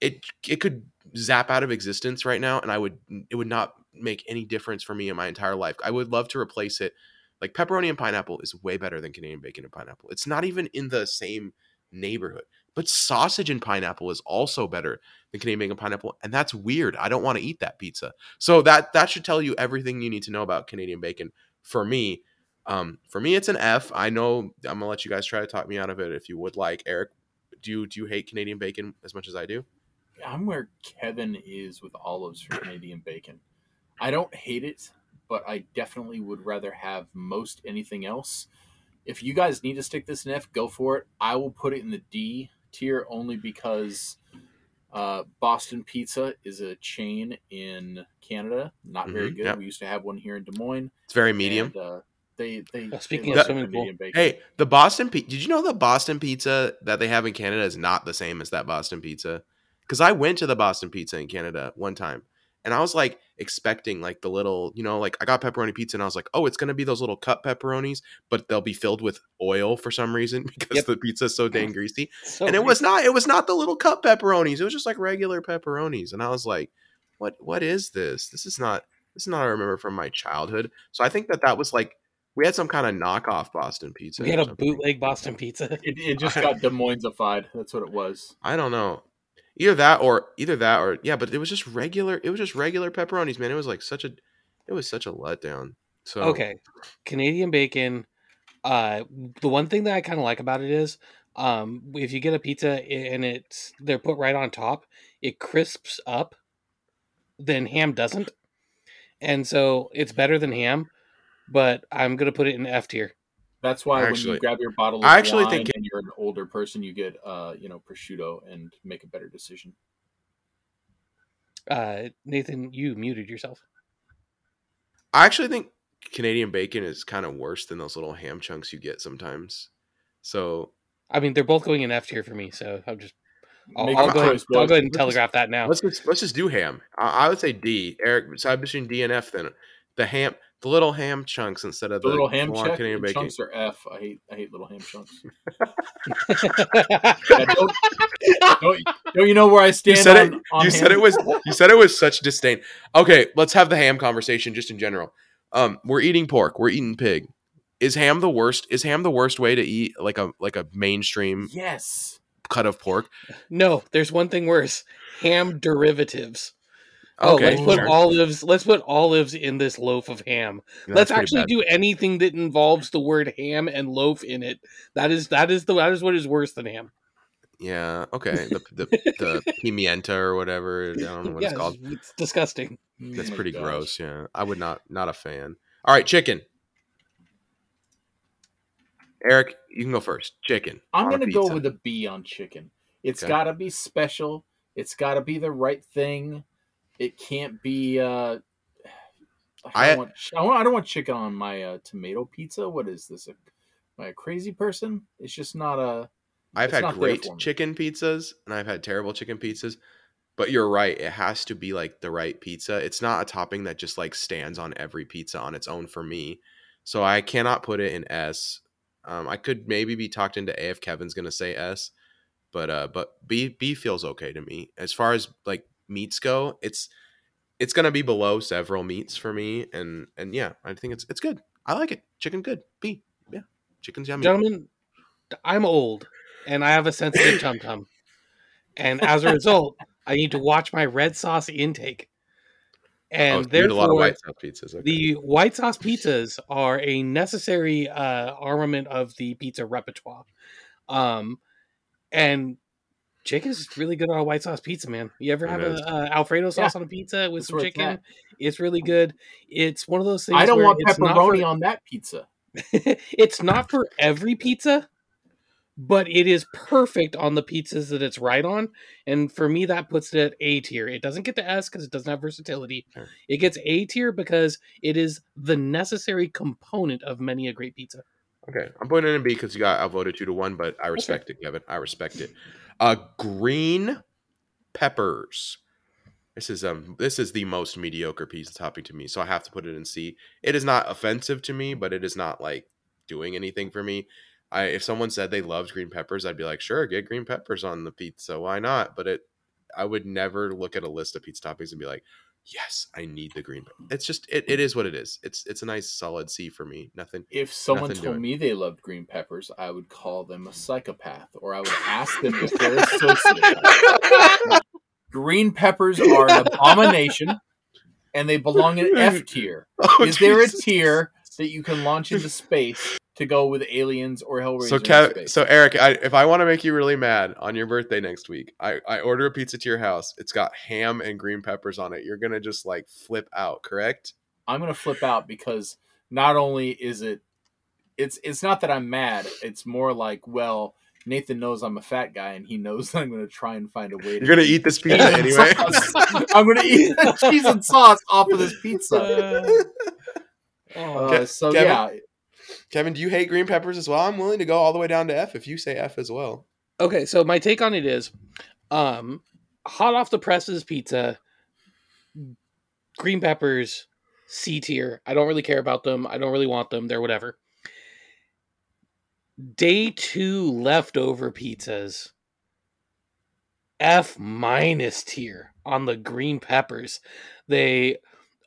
it it could zap out of existence right now and I would it would not make any difference for me in my entire life. I would love to replace it. Like pepperoni and pineapple is way better than Canadian bacon and pineapple. It's not even in the same neighborhood. But sausage and pineapple is also better than Canadian bacon pineapple, and that's weird. I don't want to eat that pizza. So that that should tell you everything you need to know about Canadian bacon. For me, um, for me, it's an F. I know I'm gonna let you guys try to talk me out of it if you would like. Eric, do you do you hate Canadian bacon as much as I do? I'm where Kevin is with olives for Canadian bacon. I don't hate it, but I definitely would rather have most anything else. If you guys need to stick this in F, go for it. I will put it in the D tier only because uh, Boston Pizza is a chain in Canada, not very Mhm, good. yep. We used to have one here in Des Moines. It's very medium. And, uh, they they Oh, speaking they of swimming pool, Hey, the Boston pizza. Did you know the Boston pizza that they have in Canada is not the same as that Boston pizza? Because I went to the Boston pizza in Canada one time, and I was like expecting like the little, you know, like I got pepperoni pizza, and I was like, oh, it's gonna be those little cut pepperonis, but they'll be filled with oil for some reason (laughs) because Yep. the pizza's so dang (laughs) greasy. So and it weird. was not. It was not the little cut pepperonis. It was just like regular pepperonis, and I was like, what? What is this? This is not. This is not I remember from my childhood. So I think that that was like we had some kind of knockoff Boston pizza. We had a something. bootleg Boston pizza. It, it just (laughs) got Des Moinesified. That's what it was. I don't know. Either that or either that or yeah, but it was just regular. It was just regular pepperonis, man. It was like such a, it was such a letdown. So Okay, Canadian bacon. Uh, the one thing that I kind of like about it is, um, if you get a pizza and it's they're put right on top, it crisps up. Then ham doesn't, and so it's better than ham. But I'm gonna put it in F tier. That's why when you grab your bottle of I actually wine think- and you're an older person, you get uh, you know, prosciutto and make a better decision. Uh, Nathan, you muted yourself. I actually think Canadian bacon is kind of worse than those little ham chunks you get sometimes. So I mean, they're both going in F tier for me, so I'm just. I'll, I'll go, ahead, I'll go ahead and Let's just- telegraph that now. Let's just let's just do ham. I, I would say D. Eric, side between D and F. Then the ham, the little ham chunks instead of The the, little ham full-on check, Canadian bacon. chunks are F. I hate I hate little ham chunks. yeah, (laughs) Yeah, don't, don't, don't you know where I stand? You said on, it. on You said it was. You said it was such disdain. Okay, let's have the ham conversation just in general. Um, we're eating pork. We're eating pig. Is ham the worst? Is ham the worst way to eat like a like a mainstream Yes. cut of pork? No, there's one thing worse. Ham derivatives. Oh, Okay, let's put sure. olives. Let's put olives in this loaf of ham. That's let's actually bad. do anything that involves the word ham and loaf in it. That is that is the that is what is worse than ham. Yeah. Okay. The the, (laughs) the pimienta or whatever. I don't know what yeah, it's called. it's disgusting. That's Oh pretty gosh. gross. Yeah. I would not not a fan. All right, chicken. Eric, you can go first. Chicken. I'm gonna go pizza. with a B on chicken. It's Okay. gotta be special. It's gotta be the right thing. It can't be. uh I, don't want, I want- I don't want chicken on my uh, tomato pizza. What is this? Am I a crazy person? It's just not a. I've had great chicken pizzas and I've had terrible chicken pizzas. But you're right, it has to be like the right pizza. It's not a topping that just like stands on every pizza on its own for me. So I cannot put it in S. Um, I could maybe be talked into A if Kevin's gonna say S, but uh, but B B feels okay to me. As far as like meats go, it's it's gonna be below several meats for me, and and yeah, I think it's it's good. I like it. Chicken good. B yeah, chicken's yummy. Gentlemen, I'm old and I have a sensitive tum tum. And as a result, I need to watch my red sauce intake. Oh, And so you a lot of therefore, white sauce pizzas. Okay. the white sauce pizzas are a necessary uh, armament of the pizza repertoire. Um, and chicken is really good on a white sauce pizza, man. You ever have is. a uh, Alfredo sauce Yeah, on a pizza with that's some where it's chicken? It's really good. It's one of those things. I don't want pepperoni for- on that pizza. (laughs) it's not for every pizza, but it is perfect on the pizzas that it's right on. And for me, that puts it at A tier. It doesn't get to S because it doesn't have versatility. Sure. It gets A tier because it is the necessary component of many a great pizza. Okay, I'm putting it in B because you got outvoted two to one, but I respect it, Kevin. I respect it. Uh, green peppers. This is um this is the most mediocre piece pizza topping to me, so I have to put it in C. It is not offensive to me, but it is not like doing anything for me. I if someone said they loved green peppers, I'd be like, sure, get green peppers on the pizza. Why not? But it, I would never look at a list of pizza toppings and be like, yes, I need the green. pe-" It's just it, it is what it is. It's it's a nice solid C for me. Nothing. If someone Nothing told doing. me they loved green peppers, I would call them a mm. psychopath, or I would ask them if they're a (laughs) sociopath. green peppers are an abomination, and they belong in F tier. (laughs) Oh, Is there a tier that you can launch into space to go with aliens or Hellraiser? So, in Kev, space? so Eric, I, if I want to make you really mad on your birthday next week, I, I order a pizza to your house. It's got ham and green peppers on it. You're gonna just like flip out, correct? I'm gonna flip out because not only is it, it's it's not that I'm mad. It's more like, well, Nathan knows I'm a fat guy, and he knows that (laughs) I'm gonna try and find a way. You're gonna eat this pizza anyway. I'm gonna eat the cheese and sauce off of this pizza. Oh, (laughs) Uh, so Kevin? yeah, Kevin, do you hate green peppers as well? I'm willing to go all the way down to F if you say F as well. Okay, so my take on it is, um, hot off the presses pizza, green peppers, C tier. I don't really care about them. I don't really want them. They're whatever. Day two leftover pizzas, F minus tier on the green peppers. They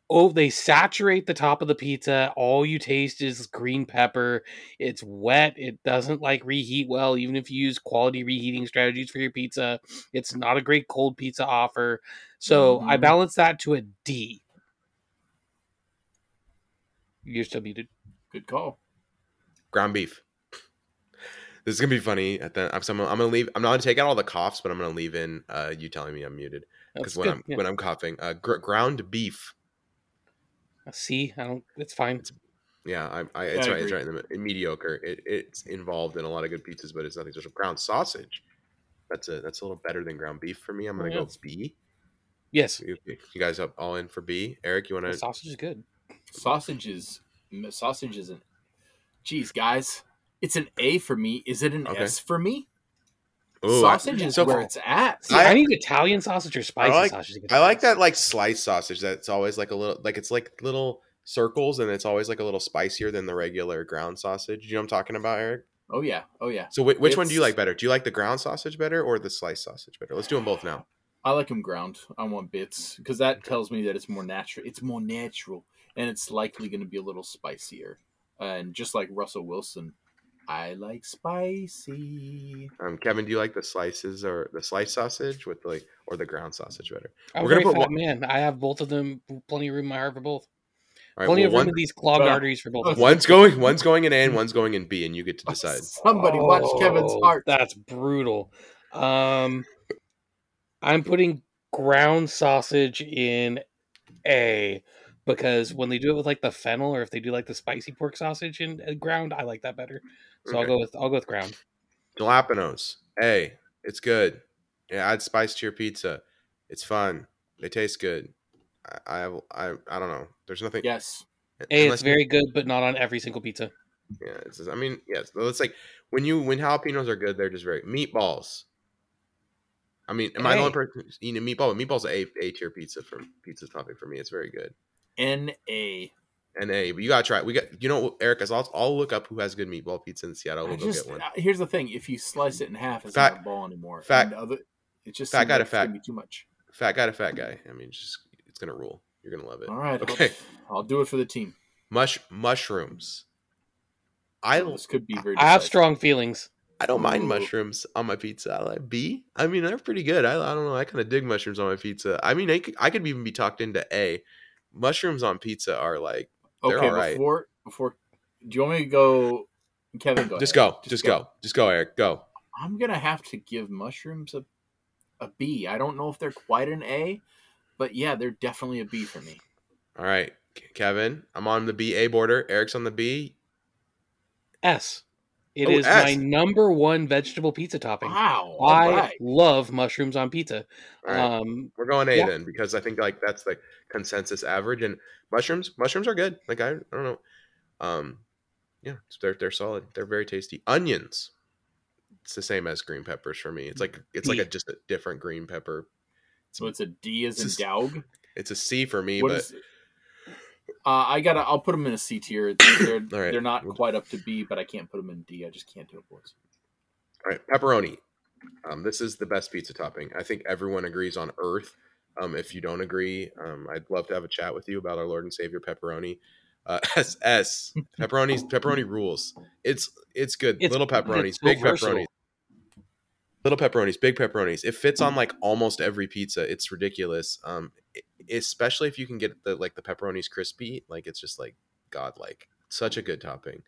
oh they saturate the top of the pizza. All you taste is green pepper. It's wet. It doesn't like reheat well, even if you use quality reheating strategies for your pizza. It's not a great cold pizza offer. So I Mhm. balance that to a D. You're still muted. good call. Ground beef. This is gonna be funny. At the I'm, so I'm, gonna, I'm gonna leave. I'm not gonna take out all the coughs, but I'm gonna leave in uh, you telling me I'm muted because when good. I'm yeah. when I'm coughing, uh, gr- ground beef. A C. I don't. It's fine. Yeah, I, I, it's I right. It's right in the mediocre. It, it's involved in a lot of good pizzas, but it's nothing special. Ground sausage. That's a that's a little better than ground beef for me. I'm oh, gonna Oh, yeah. go B. Yes, You, you guys up all in for B? Eric, you want to? sausage is good. Sausage is sausage isn't. Geez, guys, It's an A for me. Is it an Okay. S for me? Ooh, I- Sausage is so where it's at. See, I, I- need Italian sausage or spicy like- sausage. I like that like sliced sausage that's always like a little like it's like little circles and it's always like a little spicier than the regular ground sausage. You know what I'm talking about, Eric? Oh yeah. Oh yeah. So whi- which one do you like better? Do you like the ground sausage better or the sliced sausage better? Let's do them both now. I like them ground. I want bits because that tells me that it's more natural. It's more natural, and it's likely going to be a little spicier. And just like Russell Wilson, I like spicy. Um, Kevin, do you like the slices or the sliced sausage with like or the ground sausage better? I'm we're a gonna put fat one- man. I have both of them. Plenty of room in my heart for both. All right, plenty well, of room one, in these clogged Well, arteries for both. one's going one's going in A and one's going in B, and you get to (laughs) decide. Somebody watch Kevin's Oh, heart. That's brutal. Um, I'm putting ground sausage in A because when they do it with like the fennel, or if they do like the spicy pork sausage in uh, ground, I like that better. So I'll go with I'll go with ground. Jalapenos. Hey, It's good. Yeah, add spice to your pizza. It's fun. They taste good. I I I, I don't know. There's nothing. Yes. A, unless it's you- very good, but not on every single pizza. Yeah, it's just, I mean, yes, but it's like when you when jalapenos are good, they're just very meatballs. I mean, am I the only Hey. person who's eating a meatball? Meatballs a a tier pizza for pizza topping for me. It's very good. N A. And a, but you gotta try. it. We got you know, Eric. I'll I'll look up who has good meatball pizza in Seattle. I We'll go just get one. uh, here's the thing: if you slice it in half, it's Fat- not a ball anymore. fat- And other, it just fat seems guy to like it's gonna fat. too much. Fat guy to fat guy. I mean, just it's gonna rule. You're gonna love it. All right. Okay. I'll, I'll do it for the team. Mush mushrooms. I this could be very. I have strong feelings. I don't mind Ooh. mushrooms on my pizza. I like B. I mean, they're pretty good. I, I don't know. I kind of dig mushrooms on my pizza. I mean, I could, I could even be talked into A. Mushrooms on pizza are like, They're Okay, all right. before before, do you want me to go? Kevin, go. just ahead. go, just go, just go, Eric, go. I'm gonna have to give mushrooms a a B. I don't know if they're quite an A, but yeah, they're definitely a B for me. All right, Kevin, I'm on the B A border. Eric's on the B. S. It Oh, is S. my number one vegetable pizza topping. Wow. I right. love mushrooms on pizza. All right, Um, we're going A yeah. then because I think like that's the consensus average. And mushrooms, mushrooms are good. Like I, I don't know. Um, yeah, they're they're solid. They're very tasty. Onions. It's the same as green peppers for me. It's like it's like a B. just a different green pepper. So it's a D as in This is- Daug. It's a C for me, What but is? Uh, I gotta. I'll put them in a C tier. They're (coughs) All right. they're not quite up to B, but I can't put them in D. I just can't do it, boys. all right, pepperoni. Um, this is the best pizza topping. I think everyone agrees on Earth. Um, if you don't agree, um, I'd love to have a chat with you about our Lord and Savior pepperoni. Uh, (laughs) S S pepperoni pepperoni rules. It's it's good. It's- Little pepperonis, it's so big versatile. pepperonis. Little pepperonis, big pepperonis. It fits on like almost every pizza. It's ridiculous. Um, especially if you can get the like the pepperonis crispy. Like it's just like godlike. Such a good topping.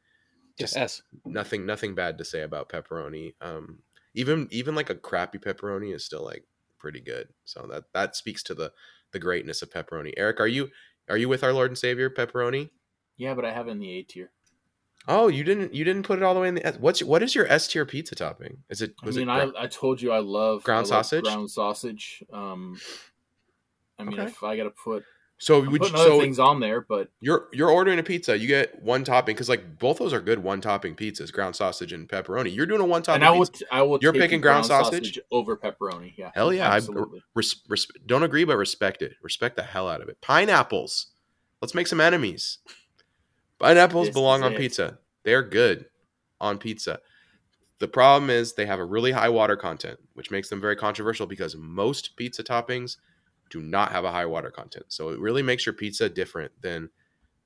just Just S. nothing nothing bad to say about pepperoni. Um, even even like a crappy pepperoni is still like pretty good. So that that speaks to the the greatness of pepperoni. Eric, are you are you with our Lord and Savior pepperoni? Yeah, but I have it in the A tier. Oh, you didn't you didn't put it all the way in the S. What's what is your S tier pizza topping? Is it I mean, it I, I told you I love Ground I love sausage? Ground sausage. Um, I mean, Okay. if I got to put so I'm would you, other so things on there, but you're you're ordering a pizza, you get one topping because like both those are good one topping pizzas, ground sausage and pepperoni. You're doing a one topping. and I will pizza. t- I will. You're take picking the ground sausage? over pepperoni. Yeah, Hell yeah, I- res- res- don't agree, but respect it. Respect the hell out of it. Pineapples. Let's make some enemies. Pineapples This belong on it. pizza. They're good on pizza. The problem is they have a really high water content, which makes them very controversial because most pizza toppings do not have a high water content. So it really makes your pizza different than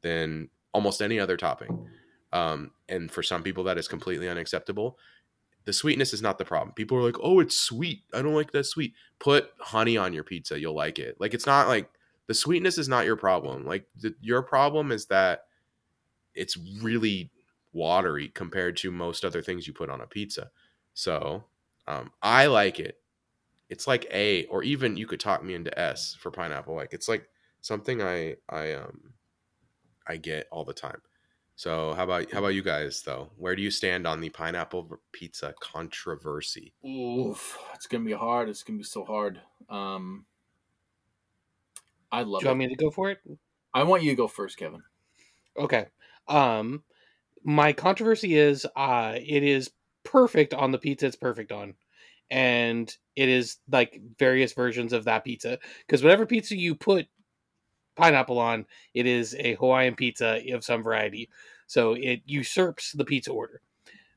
than almost any other topping. Um, and for some people, that is completely unacceptable. The sweetness is not the problem. People are like, "Oh, it's sweet. I don't like that sweet." Put honey on your pizza, you'll like it. Like it's not like the sweetness is not your problem. Like the, your problem is that it's really watery compared to most other things you put on a pizza. So um, I like it. It's like A, or even you could talk me into S for pineapple. Like it's like something I I um I get all the time. So how about how about you guys though? Where do you stand on the pineapple pizza controversy? Oof, it's gonna be hard. It's gonna be so hard. Um, I love Do you want me to go for it? I want you to go first, Kevin. Okay. Um my controversy is uh it is perfect on the pizza it's perfect on and it is like various versions of that pizza. Because whatever pizza you put pineapple on it is a hawaiian pizza of some variety. So it usurps the pizza order.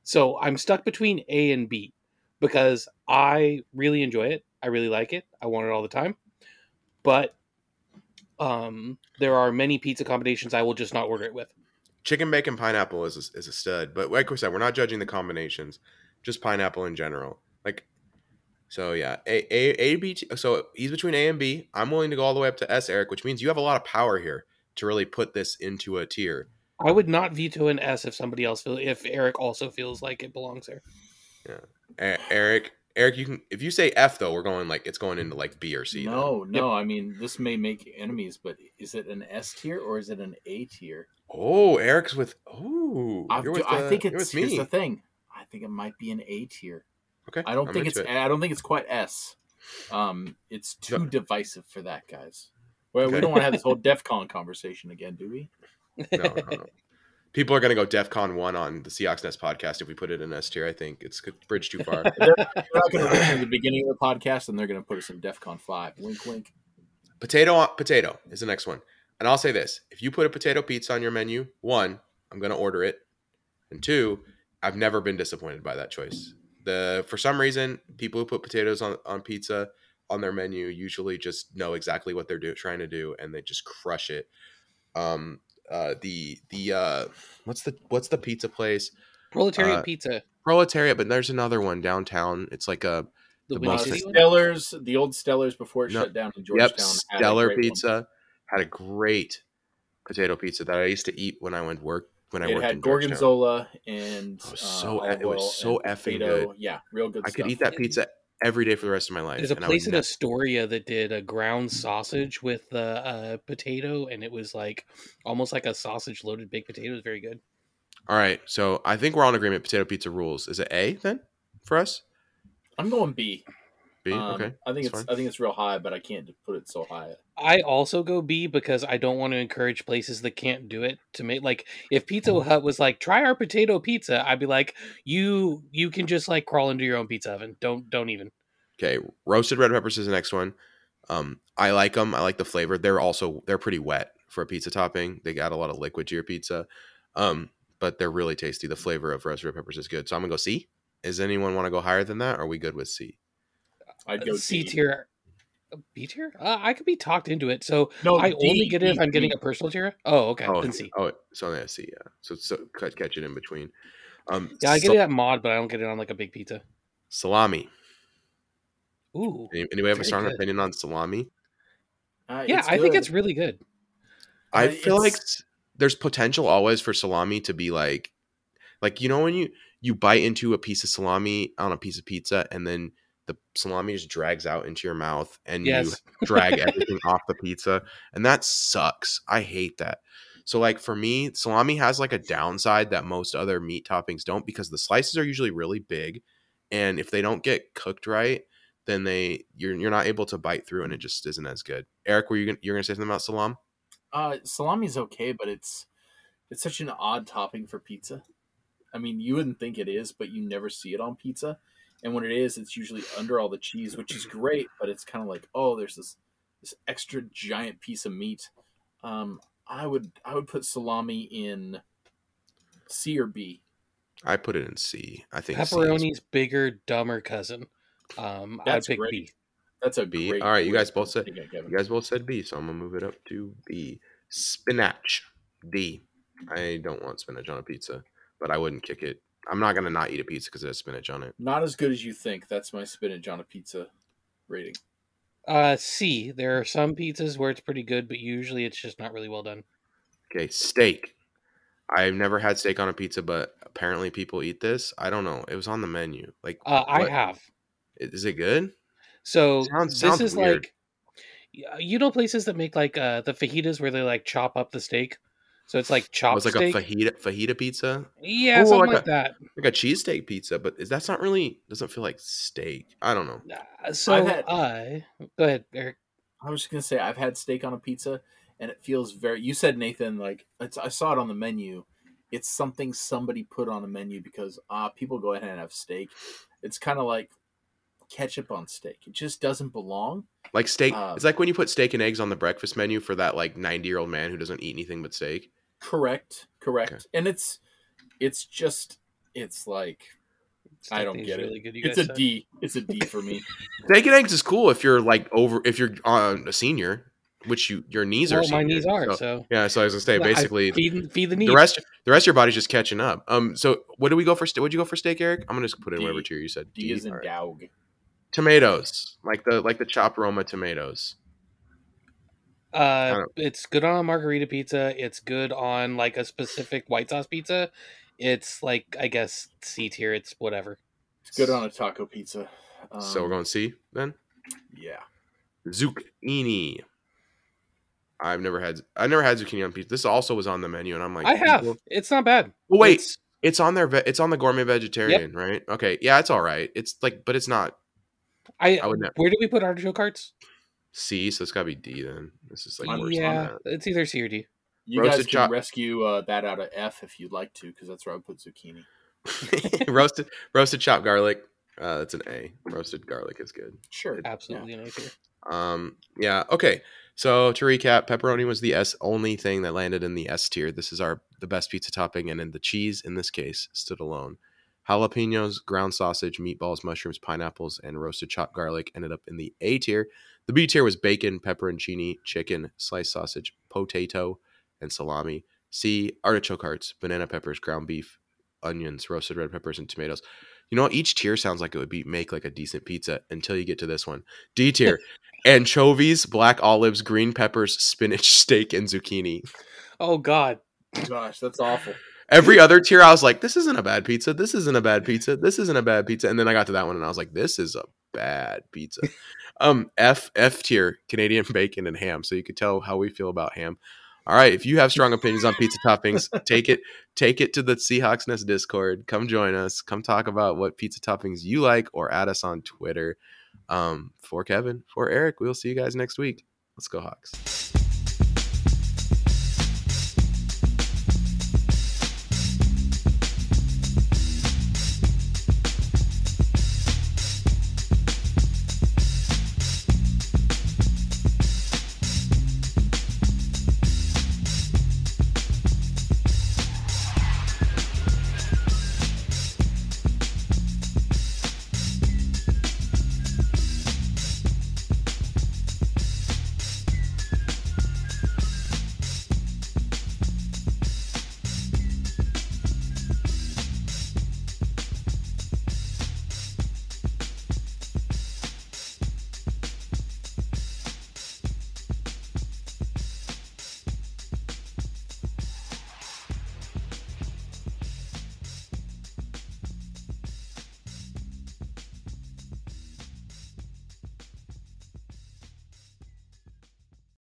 So i'm stuck between a and b because i really enjoy it. I really like it. I want it all the time. But um there are many pizza combinations i will just not order it with. Chicken bacon pineapple is a, is a stud, but like we said, we're not judging the combinations, just pineapple in general. Like, so yeah, A A A B. T, so he's between A and B. I'm willing to go all the way up to S, Eric, which means you have a lot of power here to really put this into a tier. I would not veto an S if somebody else feel if Eric also feels like it belongs there. E- Eric, Eric, you can if you say F though, we're going like it's going into like B or C. then. No, no. I mean, this may make enemies, but is it an S tier or is it an A tier? Oh, Eric's with. Oh, I, I think it's here's me. the thing. I think it might be an A tier. Okay, I don't I'm think it's. it. I don't think it's quite S. Um, it's too divisive for that, guys. Well, we don't want to have this whole (laughs) DEF CON conversation again, do we? no, no, no. People are going to go DEF CON 1 on the Seahawks Nest podcast if we put it in S tier. I think it's a bridge too far. They're, (laughs) they're not going to listen to the beginning of the podcast, and they're going to put us in DEF CON five. Wink, wink. potato on potato is the next one. And I'll say this if you put a potato pizza on your menu, one, I'm going to order it. And two, I've never been disappointed by that choice. The For some reason, people who put potatoes on, on pizza on their menu usually just know exactly what they're do, trying to do and they just crush it. Um, uh, the the uh, what's the what's the pizza place? Proletariat Uh, pizza. Proletariat, but there's another one downtown. It's like a The, the Windy most- Uh, Stellar's, the old Stellar's before it No. shut down in yep Georgetown. had a stellar great one. pizza. Had a great potato pizza that I used to eat when I went work when I It worked had in gorgonzola and Oh, uh, so- olive it was so effing potato. good. Yeah, real good. I could eat that pizza every day for the rest of my life. There's a and I would place in ne- Astoria that did a ground sausage with the uh, potato, and it was like almost like a sausage loaded baked potato. It was very good. All right, so I think we're on agreement. Potato pizza rules. Is it A then for us? I'm going B. B. Um, okay. I think that's it's I think it's real high, but I can't put it so high. I also go B because I don't want to encourage places that can't do it to make like if Pizza Hut was like try our potato pizza, I'd be like you you can just like crawl into your own pizza oven. Don't don't even. Okay, roasted red peppers is the next one. Um, I like them. I like the flavor. They're also they're pretty wet for a pizza topping. They got a lot of liquid to your pizza, um, but they're really tasty. The flavor of roasted red peppers is good. So I'm gonna go C. Does anyone want to go higher than that? Or are we good with C? I'd go C D. tier. B tier? Uh, I could be talked into it. So No, I D, only get it if I'm getting D. a personal tier. Oh, okay. oh, Then C. oh, it's only a C. Yeah. So, so cut catch it in between. Um, Yeah, I get sa- it at mod, but I don't get it on like a big pizza. salami. Ooh. Any- Anybody have a strong good. opinion on salami? Uh, Yeah, it's I think it's really good. I Uh, feel like it's- s- there's potential always for salami to be like, like you know when you you bite into a piece of salami on a piece of pizza and then the salami just drags out into your mouth and you (laughs) drag everything off the pizza and that sucks. I hate that. So like for me, salami has like a downside that most other meat toppings don't because the slices are usually really big and if they don't get cooked right, then they you're you're not able to bite through and it just isn't as good. Eric, were you gonna, you're going to say something about salam? Uh, salami's okay, but it's it's such an odd topping for pizza. I mean, you wouldn't think it is, but you never see it on pizza. And when it is, it's usually under all the cheese, which is great. But it's kind of like, oh, there's this this extra giant piece of meat. Um, I would I would put salami in C or B. I put it in C. I think C is Pepperoni's bigger, dumber cousin. Um, I'd That's pick great. B. That's a B. great. All right, you guys both said- think it, Kevin. You guys both said B, so I'm gonna move it up to B. Spinach. D. I don't want spinach on a pizza, but I wouldn't kick it. I'm not gonna not eat a pizza because it has spinach on it. Not as good as you think. That's my spinach on a pizza rating. Uh, C. There are some pizzas where it's pretty good, but usually it's just not really well done. Okay, steak. I've never had steak on a pizza, but apparently people eat this. I don't know. It was on the menu. Like, Uh, I have. Is it good? So Sounds- this sounds is weird. like, you know, places that make like uh the fajitas where they like chop up the steak. So it's like It chopped was like steak. a fajita fajita pizza, yeah, Ooh, something like like, a- that. like a cheesesteak pizza, but is that's not really doesn't feel like steak. I don't know. Uh, So had- I go ahead, Eric. I was just gonna say I've had steak on a pizza, and it feels very. You said Nathan like it's, I saw it on the menu, it's something somebody put on a menu because ah people go ahead and have steak. It's kind of like ketchup on steak. It just doesn't belong. Like steak. Um, it's like when you put steak and eggs on the breakfast menu for that like ninety year old man who doesn't eat anything but steak. Correct, correct. Okay. And it's it's just it's like I don't get is it. good, it's a guys D. It's a D for me. (laughs) Steak and eggs is cool if you're like over if you're on a senior, which you your knees said. are. Well, my knees are so- so. yeah, so I was gonna say I basically feed, feed the knees. the rest the rest of your body's just catching up. Um, so what do we go for? What would you go for steak, Eric? I'm gonna just put in D. whatever tier you said. D is in All right. dog. Tomatoes, like the like the chopped Roma tomatoes. Uh, it's good on a margarita pizza. It's good on like a specific white sauce pizza. It's like I guess C tier. It's whatever. It's good on a taco pizza. Um, so we're going C then. Yeah. Zucchini. I've never had I've never had zucchini on pizza. This also was on the menu, and I'm like, I have. people- It's not bad. Well, wait, It's- it's on their ve- it's on the gourmet vegetarian, right? Okay, yeah, it's all right. It's like, but it's not I, I would ne- where do we put artichoke hearts? C, so it's got to be D then. This is like worse on yeah, that. it's either C or D. You Roasted guys can chop- rescue uh, that out of F if you'd like to, because that's where I would put zucchini. (laughs) (laughs) roasted roasted chopped garlic. Uh, that's an A. Roasted garlic is good. Sure. Absolutely an A tier. Um, yeah. Okay. So to recap, pepperoni was the S only thing that landed in the S tier. This is our the best pizza topping, and in the cheese in this case stood alone. Jalapenos, ground sausage, meatballs, mushrooms, pineapples, and roasted chopped garlic ended up in the A tier. The B tier was bacon, pepperoncini, chicken, sliced sausage, potato, and salami. C artichoke hearts, banana peppers, ground beef, onions, roasted red peppers, and tomatoes. You know, each tier sounds like it would be make like a decent pizza until you get to this one. D tier: (laughs) anchovies, black olives, green peppers, spinach, (laughs) steak, and zucchini. Oh God. Gosh, that's awful. Every other tier, I was like, "This isn't a bad pizza. This isn't a bad pizza. This isn't a bad pizza." And then I got to that one, and I was like, "This is a bad pizza." um, F F tier: Canadian (laughs) bacon and ham. So you could tell how we feel about ham. All right, if you have strong opinions on pizza toppings, take it take it to the Seahawks Nest Discord. Come join us. Come talk about what pizza toppings you like, or add us on Twitter. Um, for Kevin, for Eric, we'll see you guys next week. Let's go Hawks.